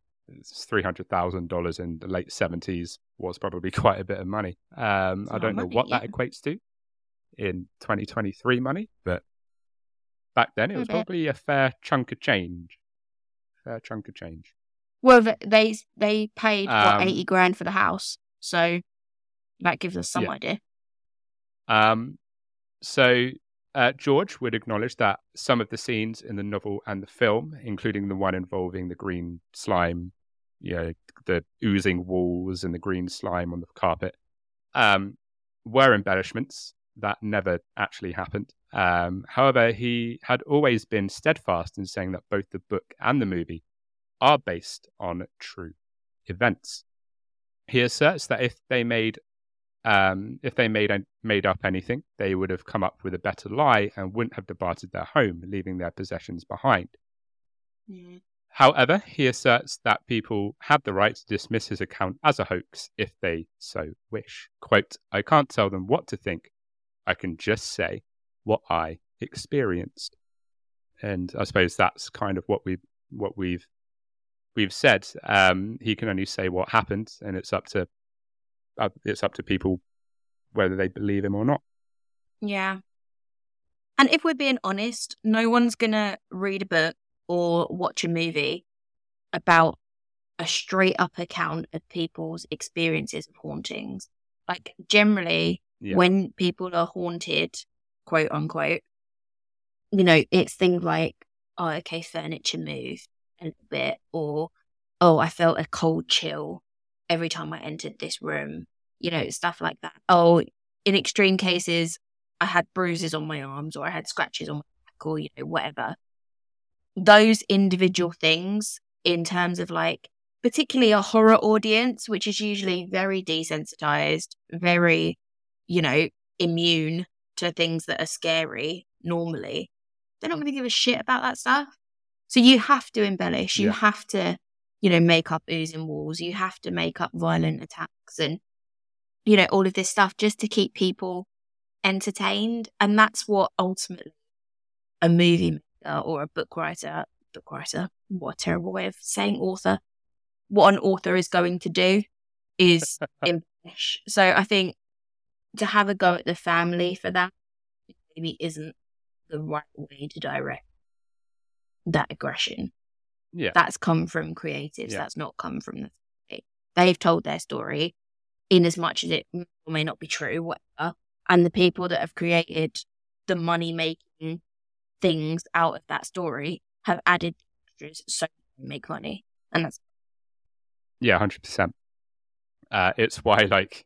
three hundred thousand dollars in the late seventies was probably quite a bit of money. Um, I don't know money, what that equates to in twenty twenty three money, but back then it was probably a fair chunk of change. Fair chunk of change. Well, they they paid what Um, eighty grand for the house, so that gives us some Yeah. idea. Um, so uh, George would acknowledge that some of the scenes in the novel and the film, including the one involving the green slime, you know, the oozing walls and the green slime on the carpet, um, were embellishments that never actually happened. Um, however, he had always been steadfast in saying that both the book and the movie are based on true events. He asserts that if they made um, if they made made up anything, they would have come up with a better lie and wouldn't have departed their home, leaving their possessions behind. However, he asserts that people have the right to dismiss his account as a hoax if they so wish. Quote, I can't tell them what to think. I can just say what I experienced. And I suppose that's kind of what we what we've we've said. Um, he can only say what happened, and it's up to uh, it's up to people whether they believe him or not. Yeah. And if we're being honest, no one's gonna read a book or watch a movie about a straight up account of people's experiences of hauntings. Like generally, Yeah. when people are haunted, quote unquote, you know, it's things like, oh, okay, furniture moved a little bit, or oh, I felt a cold chill every time I entered this room, you know, stuff like that. Oh, in extreme cases, I had bruises on my arms or I had scratches on my back or, you know, whatever. Those individual things, in terms of like, particularly a horror audience, which is usually very desensitized, very, you know, immune to things that are scary normally, they're not going to give a shit about that stuff. So you have to embellish, you Yeah. have to, you know, make up oozing walls, you have to make up violent attacks and, you know, all of this stuff just to keep people entertained. And that's what ultimately a movie maker or a book writer, book writer, what a terrible way of saying author, what an author is going to do is embellish. So I think to have a go at the family for that maybe isn't the right way to direct that aggression. Yeah. That's come from creatives. Yeah. That's not come from the family. They've told their story in as much as it may not be true, whatever. And the people that have created the money making things out of that story have added extras so they can make money. And that's Yeah, hundred percent. Uh, it's why, like,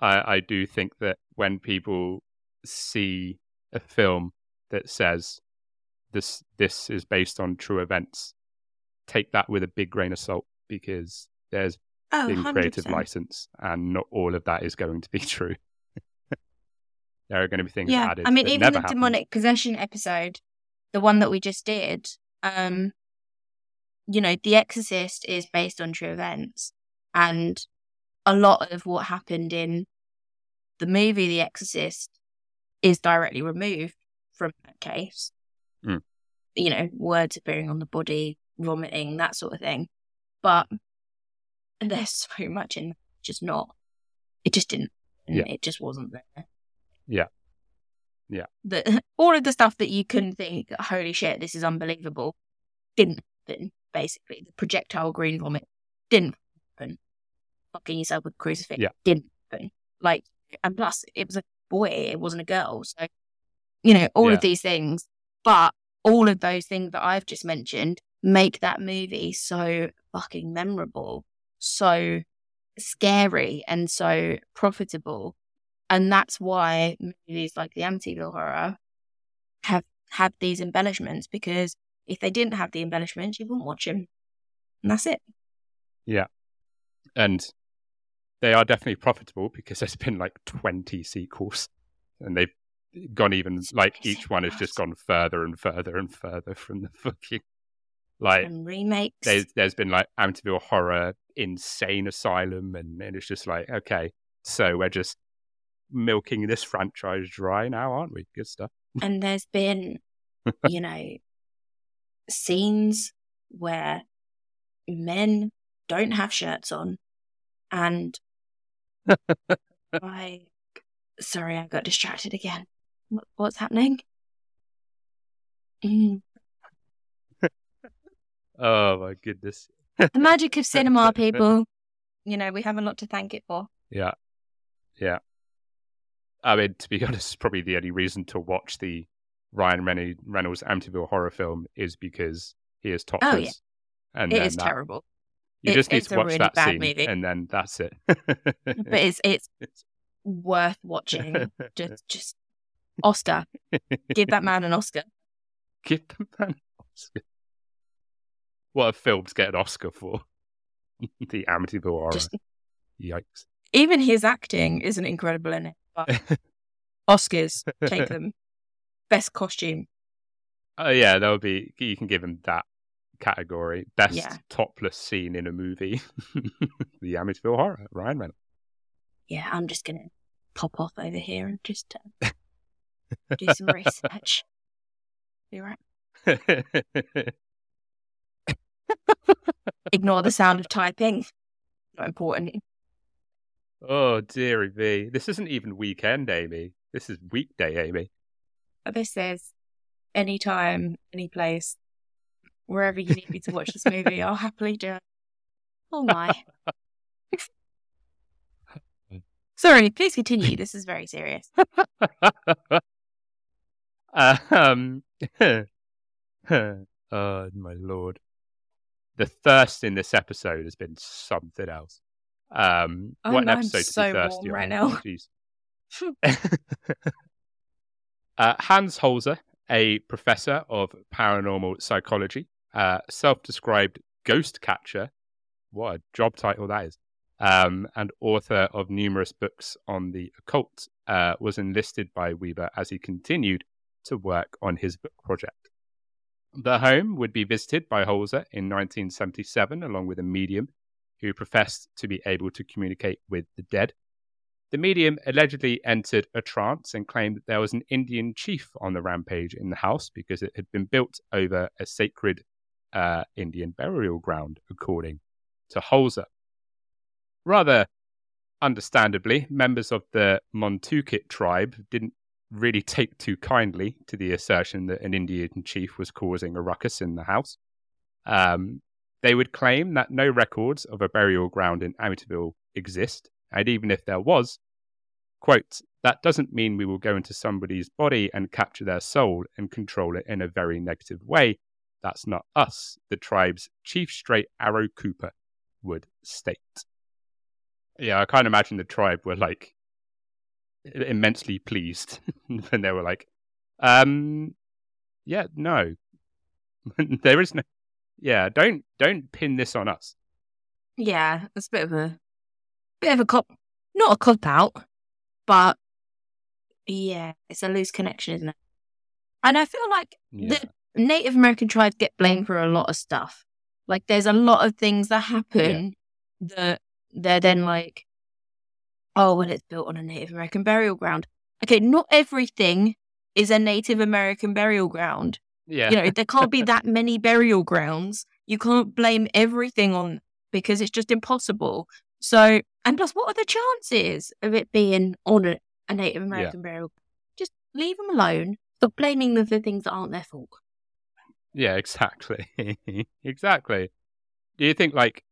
I I do think that when people see a film that says this this is based on true events, take that with a big grain of salt because there's oh, big creative 100%. license, and not all of that is going to be true. there are going to be things yeah. added. I mean, even the happened. demonic possession episode, the one that we just did, um, you know, The Exorcist is based on true events, and a lot of what happened in the movie The Exorcist is directly removed from that case. Mm. You know, words appearing on the body, vomiting, that sort of thing. But there's so much in just not. It just didn't. Yeah. It just wasn't there. Yeah. Yeah. The, all of the stuff that you can think, holy shit, this is unbelievable, didn't happen. Basically, the projectile green vomit didn't happen. Fucking yourself with a crucifix Yeah. didn't happen. Like, and plus, it was a boy, it wasn't a girl. So, you know, all Yeah. of these things. But all of those things that I've just mentioned make that movie so fucking memorable, so scary, and so profitable And that's why movies like the Amityville Horror have had these embellishments because if they didn't have the embellishments, you wouldn't watch them. And that's it. Yeah. And they are definitely profitable because there's been like 20 sequels and they've gone even like each one has just gone further and further and further from the fucking like And remakes. there's there's been like Amityville Horror Insane Asylum and, and it's just like okay so we're just milking this franchise dry now aren't we good stuff and there's been, you know, scenes where men don't have shirts on and I sorry, I got distracted again. What, what's happening? Mm. oh my goodness The magic of cinema, people. You know, we have a lot to thank it for. Yeah. Yeah. I mean, to be honest, probably the only reason to watch the Ryan Ren- Reynolds Amityville horror film is because he is topless. Oh, yeah. And it is that- terrible. You It- just need to watch really that scene, movie. and then that's it. But it's it's worth watching. Just just Oscar. Give that man an Oscar. Give the man an Oscar. What a film to get an Oscar for. the Amityville horror. Just Yikes. even his acting isn't incredible in it. But Oscars, take them. Best costume. Oh yeah, that would be. You can give him that category. Best Yeah. topless scene in a movie. the Amityville Horror. Ryan Reynolds. Yeah, I'm just gonna pop off over here and just uh, do some research. You right? Ignore the sound of typing. Not important. oh dearie me. This isn't even weekend, Amy. This is weekday, Amy. This is anytime, any place, wherever you need me to watch this movie, I'll happily do it. Oh my. Sorry, please continue. This is very serious. um, oh my lord. The thirst in this episode has been something else. Um, Oh, what an I'm episode to so be thirsty warm right on. now. Jeez. uh, Hans Holzer, a professor of paranormal psychology, uh, self-described ghost catcher. What a job title that is! Um, and author of numerous books on the occult, uh, was enlisted by Weber as he continued to work on his book project. The home would be visited by Holzer in 1977, along with a medium who professed to be able to communicate with the dead. The medium allegedly entered a trance and claimed that there was an Indian chief on the rampage in the house because it had been built over a sacred uh, Indian burial ground, according to Holzer. Rather understandably, members of the Montaukett tribe didn't really take too kindly to the assertion that an Indian chief was causing a ruckus in the house. Um, they would claim that no records of a burial ground in Amityville exist, and even if there was, quote, that doesn't mean we will go into somebody's body and capture their soul and control it in a very negative way. That's not us, the tribe's chief straight arrow Cooper would state. Yeah, I can't imagine the tribe were like immensely pleased and they were like, um, yeah, no, there is no, yeah, don't don't pin this on us. Yeah, it's a bit of a bit of a cop, not a cop out, but yeah, it's a loose connection, isn't it? And I feel like Yeah. the Native American tribes get blamed for a lot of stuff. Like, there's a lot of things that happen that they're then like, oh, well, it's built on a Native American burial ground. Okay, not everything is a Native American burial ground. Yeah, You know, there can't be that many burial grounds. You can't blame everything on because it's just impossible. So, and plus, what are the chances of it being on a, a Native American burial? Just leave them alone. Stop blaming them for things that aren't their fault. Yeah, exactly. exactly. Do you think like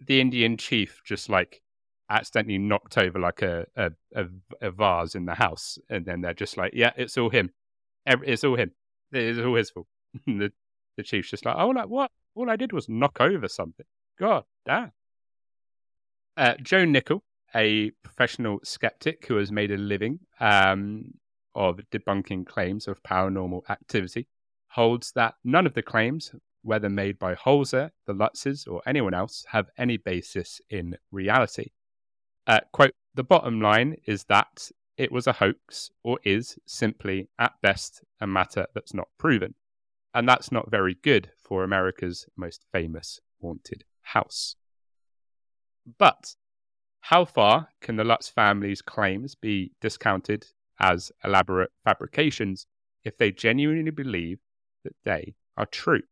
the Indian chief just like accidentally knocked over like a a, a, a vase in the house, and then they're just like, yeah, it's all him. It's all him. It's all his fault. the the chief's just like, oh, like what? All I did was knock over something. God damn. Uh, Joe Nickell, a professional skeptic who has made a living um, of debunking claims of paranormal activity, holds that none of the claims, whether made by Holzer, the Lutzes, or anyone else, have any basis in reality. Uh, quote, the bottom line is that it was a hoax or is simply, at best, a matter that's not proven. And that's not very good for America's most famous haunted house. But how far can the Lutz family's claims be discounted as elaborate fabrications if they genuinely believe that they are true?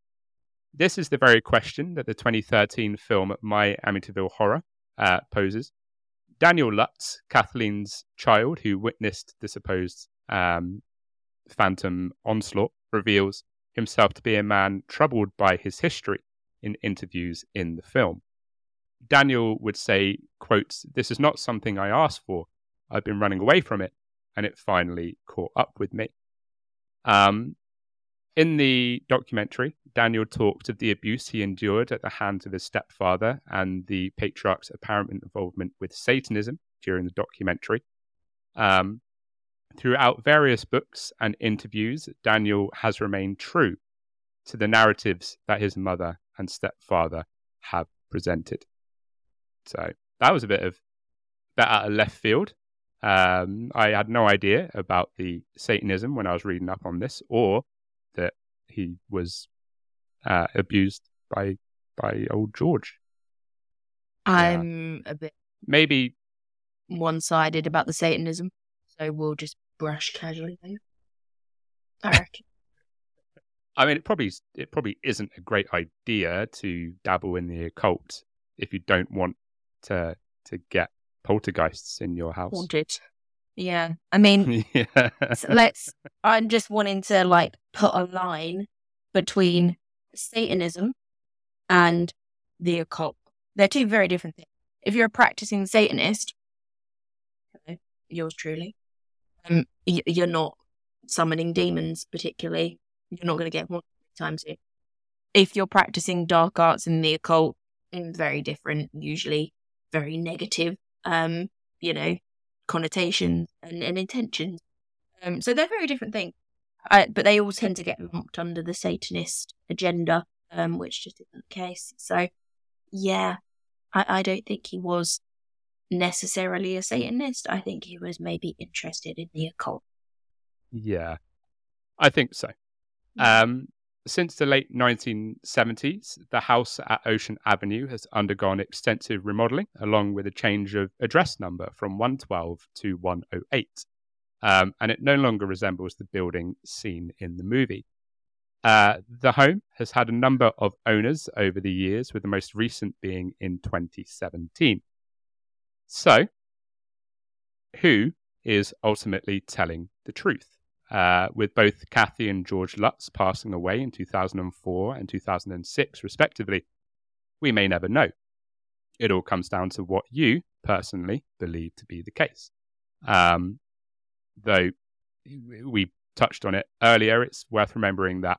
This is the very question that the 2013 film My Amityville Horror uh, poses. Daniel Lutz, Kathleen's child, who witnessed the supposed um, phantom onslaught, reveals himself to be a man troubled by his history in interviews in the film. Daniel would say, quotes, This is not something I asked for. I've been running away from it, and it finally caught up with me. Um, in the documentary, Daniel talked of the abuse he endured at the hands of his stepfather and the patriarch's apparent involvement with Satanism during the documentary. Um, throughout various books and interviews, Daniel has remained true to the narratives that his mother and stepfather have presented. So that was a bit of that out of left field. Um, I had no idea about the Satanism when I was reading up on this, or he was uh, abused by by old George. I'm yeah. a bit maybe one sided about the Satanism, so we'll just brush casually over. I reckon. I mean, it probably it probably isn't a great idea to dabble in the occult if you don't want to to get poltergeists in your house. Haunted. Yeah. I mean, yeah. let's. I'm just wanting to like put a line between Satanism and the occult. They're two very different things. If you're a practicing Satanist, yours truly, um, you're not summoning demons particularly. You're not going to get one time soon. If you're practicing dark arts in the occult, very different, usually very negative, um, you know, connotations and, and intentions. Um, so they're very different things. Uh, but they all tend to get lumped under the Satanist agenda, um, which just isn't the case. So, yeah, I, I don't think he was necessarily a Satanist. I think he was maybe interested in the occult. Yeah, I think so. Um, since the late 1970s, the house at Ocean Avenue has undergone extensive remodeling, along with a change of address number from 112 to 108. Um, and it no longer resembles the building seen in the movie. Uh, the home has had a number of owners over the years, with the most recent being in 2017. So, who is ultimately telling the truth? Uh, with both Kathy and George Lutz passing away in 2004 and 2006, respectively. We may never know. It all comes down to what you personally believe to be the case. Um, though we touched on it earlier, it's worth remembering that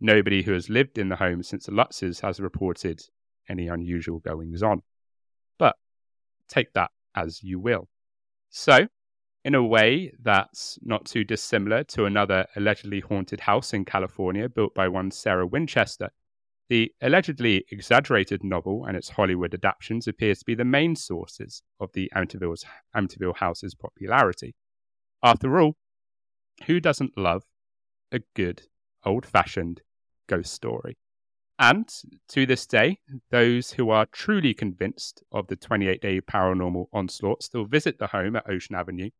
nobody who has lived in the home since the Lutzes has reported any unusual goings on. But take that as you will. So, in a way that's not too dissimilar to another allegedly haunted house in California built by one Sarah Winchester. The allegedly exaggerated novel and its Hollywood adaptations appear to be the main sources of the Amityville house's popularity. After all, who doesn't love a good, old fashioned ghost story? And to this day, those who are truly convinced of the 28 day paranormal onslaught still visit the home at Ocean Avenue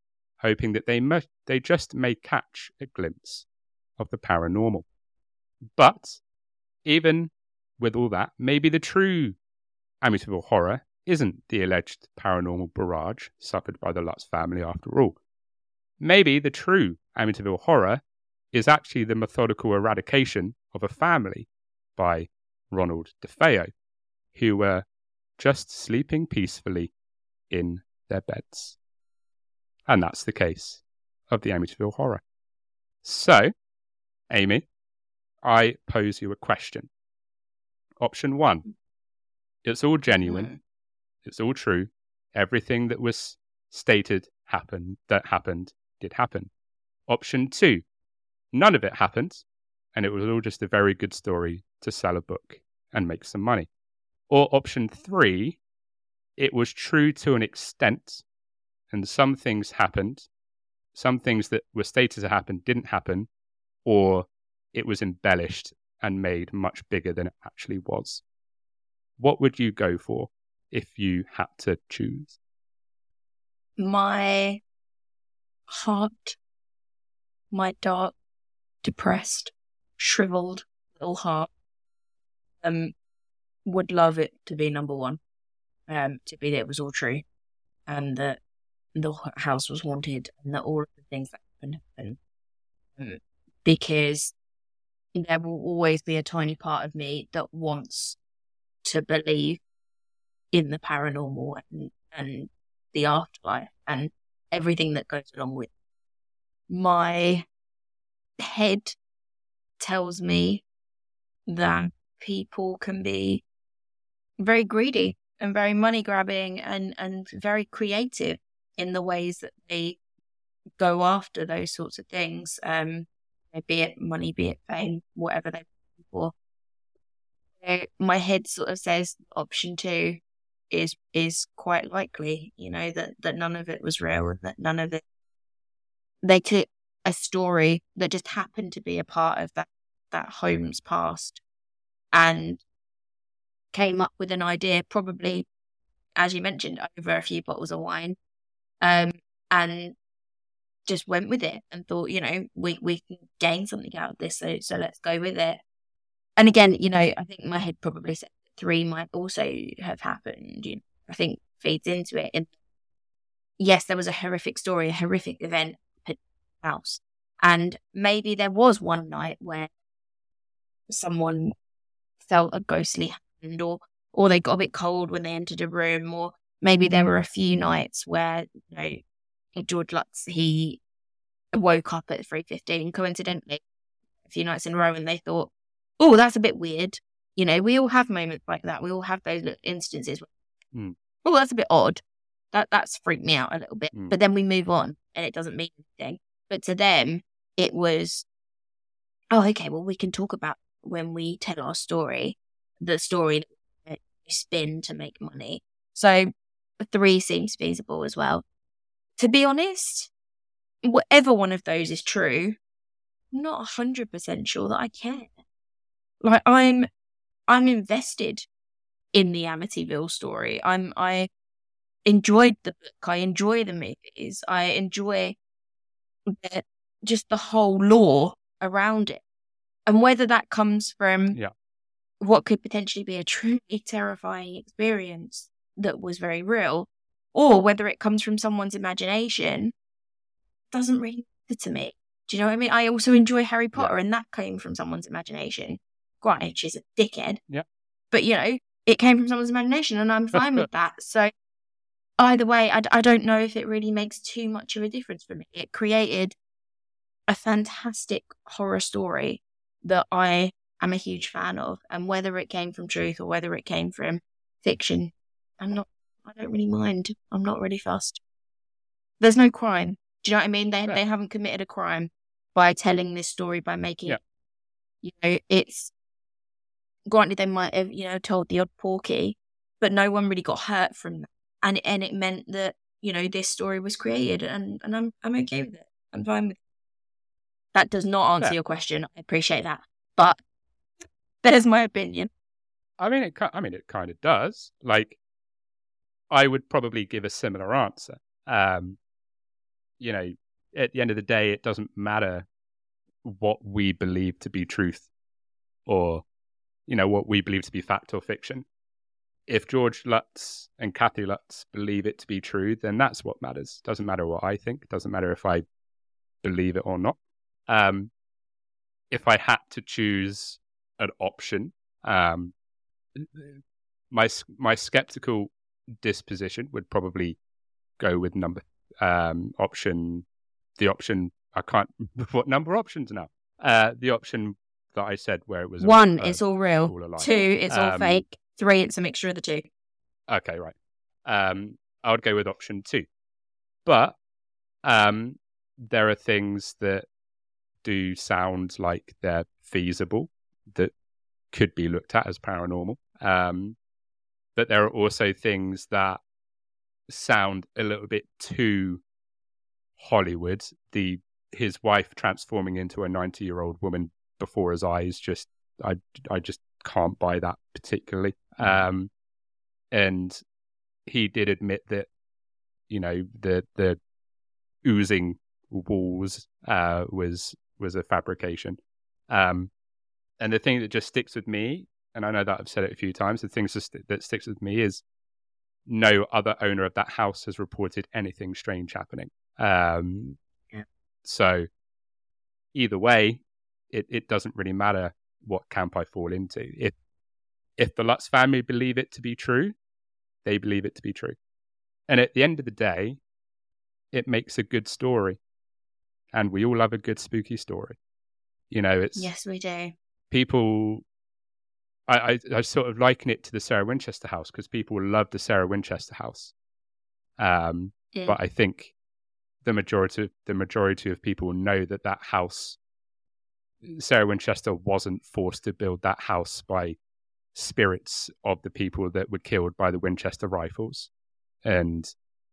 hoping that they, mu- they just may catch a glimpse of the paranormal. But even with all that, maybe the true Amityville horror isn't the alleged paranormal barrage suffered by the Lutz family after all. Maybe the true Amityville horror is actually the methodical eradication of a family by Ronald DeFeo, who were just sleeping peacefully in their beds. And that's the case of the Amityville Horror. So, Amy, I pose you a question. Option one it's all genuine, mm. it's all true, Everything that was stated happened that happened did happen. Option two, none of it happened, and it was all just a very good story to sell a book and make some money. Or option three, it was true to an extent, and some things happened, some things that were stated to happen didn't happen, or it was embellished and made much bigger than it actually was. What would you go for if you had to choose? My heart, my dark, depressed, shriveled little heart, um, would love it to be number one. Um, to be that it was all true, and that the house was haunted, and that all of the things that happened happened. Um, because there will always be a tiny part of me that wants to believe in the paranormal and, and the afterlife and everything that goes along with. My head tells me that people can be very greedy and very money grabbing and, and very creative in the ways that they go after those sorts of things. Um, be it money, be it fame, whatever they're looking for. So my head sort of says option two is is quite likely, you know, that, that none of it was real and that none of it they took a story that just happened to be a part of that that home's past and came up with an idea, probably as you mentioned, over a few bottles of wine. Um, and just went with it and thought, you know, we we can gain something out of this, so so let's go with it. And again, you know, I think my head probably said three might also have happened. You know, I think feeds into it. And yes, there was a horrific story, a horrific event at house, and maybe there was one night where someone felt a ghostly hand, or or they got a bit cold when they entered a room, or maybe there were a few nights where you know George Lutz, he woke up at 3.15 coincidentally a few nights in a row and they thought, oh, that's a bit weird. You know, we all have moments like that. We all have those instances. Where, mm. Oh, that's a bit odd. That That's freaked me out a little bit. Mm. But then we move on and it doesn't mean anything. But to them, it was, oh, okay, well, we can talk about when we tell our story, the story that we spin to make money. So three seems feasible as well to be honest, whatever one of those is true, I'm not 100% sure that I care. Like I'm I'm invested in the Amityville story. I'm I enjoyed the book. I enjoy the movies. I enjoy the, just the whole lore around it. And whether that comes from yeah. what could potentially be a truly terrifying experience that was very real, or whether it comes from someone's imagination doesn't really matter to me. Do you know what I mean? I also mm. enjoy Harry Potter, yeah. and that came from someone's imagination. Granted, she's a dickhead. Yeah. But, you know, it came from someone's imagination, and I'm fine with that. So, either way, I, I don't know if it really makes too much of a difference for me. It created a fantastic horror story that I am a huge fan of. And whether it came from truth or whether it came from fiction, I'm not I don't really mind. I'm not really fussed. There's no crime. Do you know what I mean? They they haven't committed a crime by telling this story by making yeah. it. You know, it's granted they might have you know told the odd porky, but no one really got hurt from that, and and it meant that you know this story was created, and and I'm I'm okay with it. I'm fine with. It. That does not answer yeah. your question. I appreciate that, but there's my opinion. I mean, it. I mean, it kind of does. Like, I would probably give a similar answer. Um, you know, at the end of the day, it doesn't matter what we believe to be truth or, you know, what we believe to be fact or fiction. If George Lutz and Kathy Lutz believe it to be true, then that's what matters. Doesn't matter what I think. Doesn't matter if I believe it or not. Um, if I had to choose an option, um, my my skeptical disposition would probably go with number um, option. The option I can't. What number options now? Uh, the option that I said where it was one, a, it's all real. all Two, it's all Um, fake. Three, it's a mixture of the two. Okay, right. Um, I would go with option two. But um, there are things that do sound like they're feasible that could be looked at as paranormal. Um, but there are also things that sound a little bit too Hollywood. The his wife transforming into a ninety year old woman before his eyes just I I just can't buy that particularly. Um, and he did admit that you know the the oozing walls uh, was was a fabrication. Um, and the thing that just sticks with me, and I know that I've said it a few times, the thing that sticks with me is no other owner of that house has reported anything strange happening. Um, yeah. So either way, it, it doesn't really matter what camp I fall into. If if the Lutz family believe it to be true, they believe it to be true. And at the end of the day, it makes a good story. And we all love a good spooky story. You know, it's Yes, we do. People I, I, I sort of liken it to the Sarah Winchester house because people love the Sarah Winchester house. Um, yeah. but I think the majority the majority of people know that that house Sarah Winchester wasn't forced to build that house by spirits of the people that were killed by the Winchester rifles. And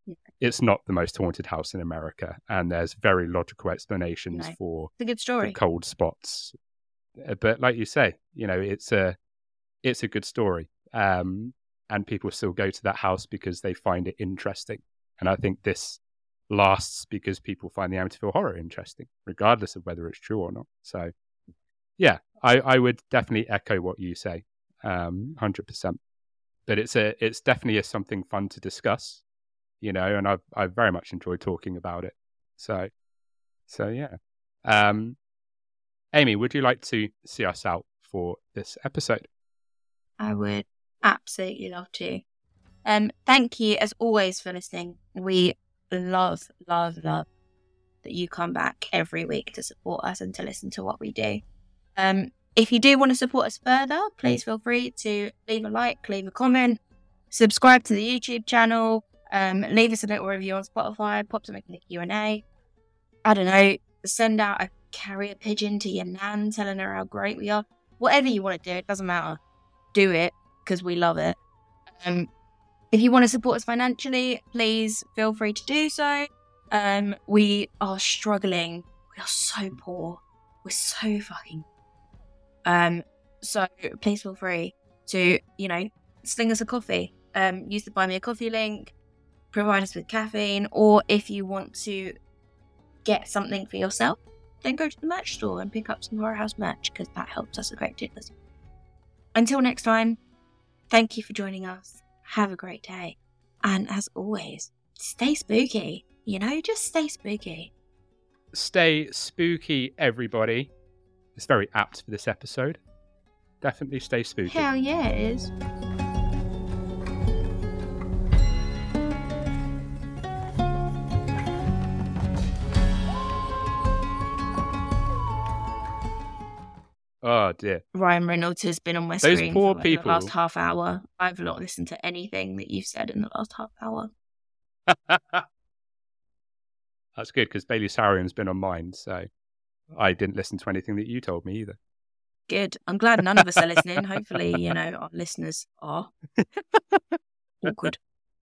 yeah. it's not the most haunted house in America. And there's very logical explanations no. for it's a good story. cold spots. Uh, but like you say, you know, it's a it's a good story. Um, and people still go to that house because they find it interesting. And I think this lasts because people find the Amityville horror interesting, regardless of whether it's true or not. So, yeah, I, I would definitely echo what you say um, 100%. But it's a it's definitely a something fun to discuss, you know, and I've I've very much enjoyed talking about it. So, so yeah. Um, Amy, would you like to see us out for this episode? I would absolutely love to. Um, thank you as always for listening. We love, love, love that you come back every week to support us and to listen to what we do. Um, if you do want to support us further, please feel free to leave a like, leave a comment, subscribe to the YouTube channel, um, leave us a little review on Spotify, pop something in the Q&A. I don't know, send out a carrier pigeon to your nan telling her how great we are. Whatever you want to do, it doesn't matter. Do it because we love it. Um, if you want to support us financially, please feel free to do so. Um, we are struggling. We are so poor. We're so fucking um, so please feel free to, you know, sling us a coffee. Um, use the buy me a coffee link, provide us with caffeine, or if you want to get something for yourself, then go to the merch store and pick up some Horror House merch because that helps us a great deal. Until next time, thank you for joining us. Have a great day. And as always, stay spooky. You know, just stay spooky. Stay spooky, everybody. It's very apt for this episode. Definitely stay spooky. Hell yeah, it is. Oh dear. Ryan Reynolds has been on my Those screen poor for people. the last half hour. I've not listened to anything that you've said in the last half hour. That's good because Bailey Sarian's been on mine, so I didn't listen to anything that you told me either. Good. I'm glad none of us are listening. Hopefully, you know, our listeners are. Awkward.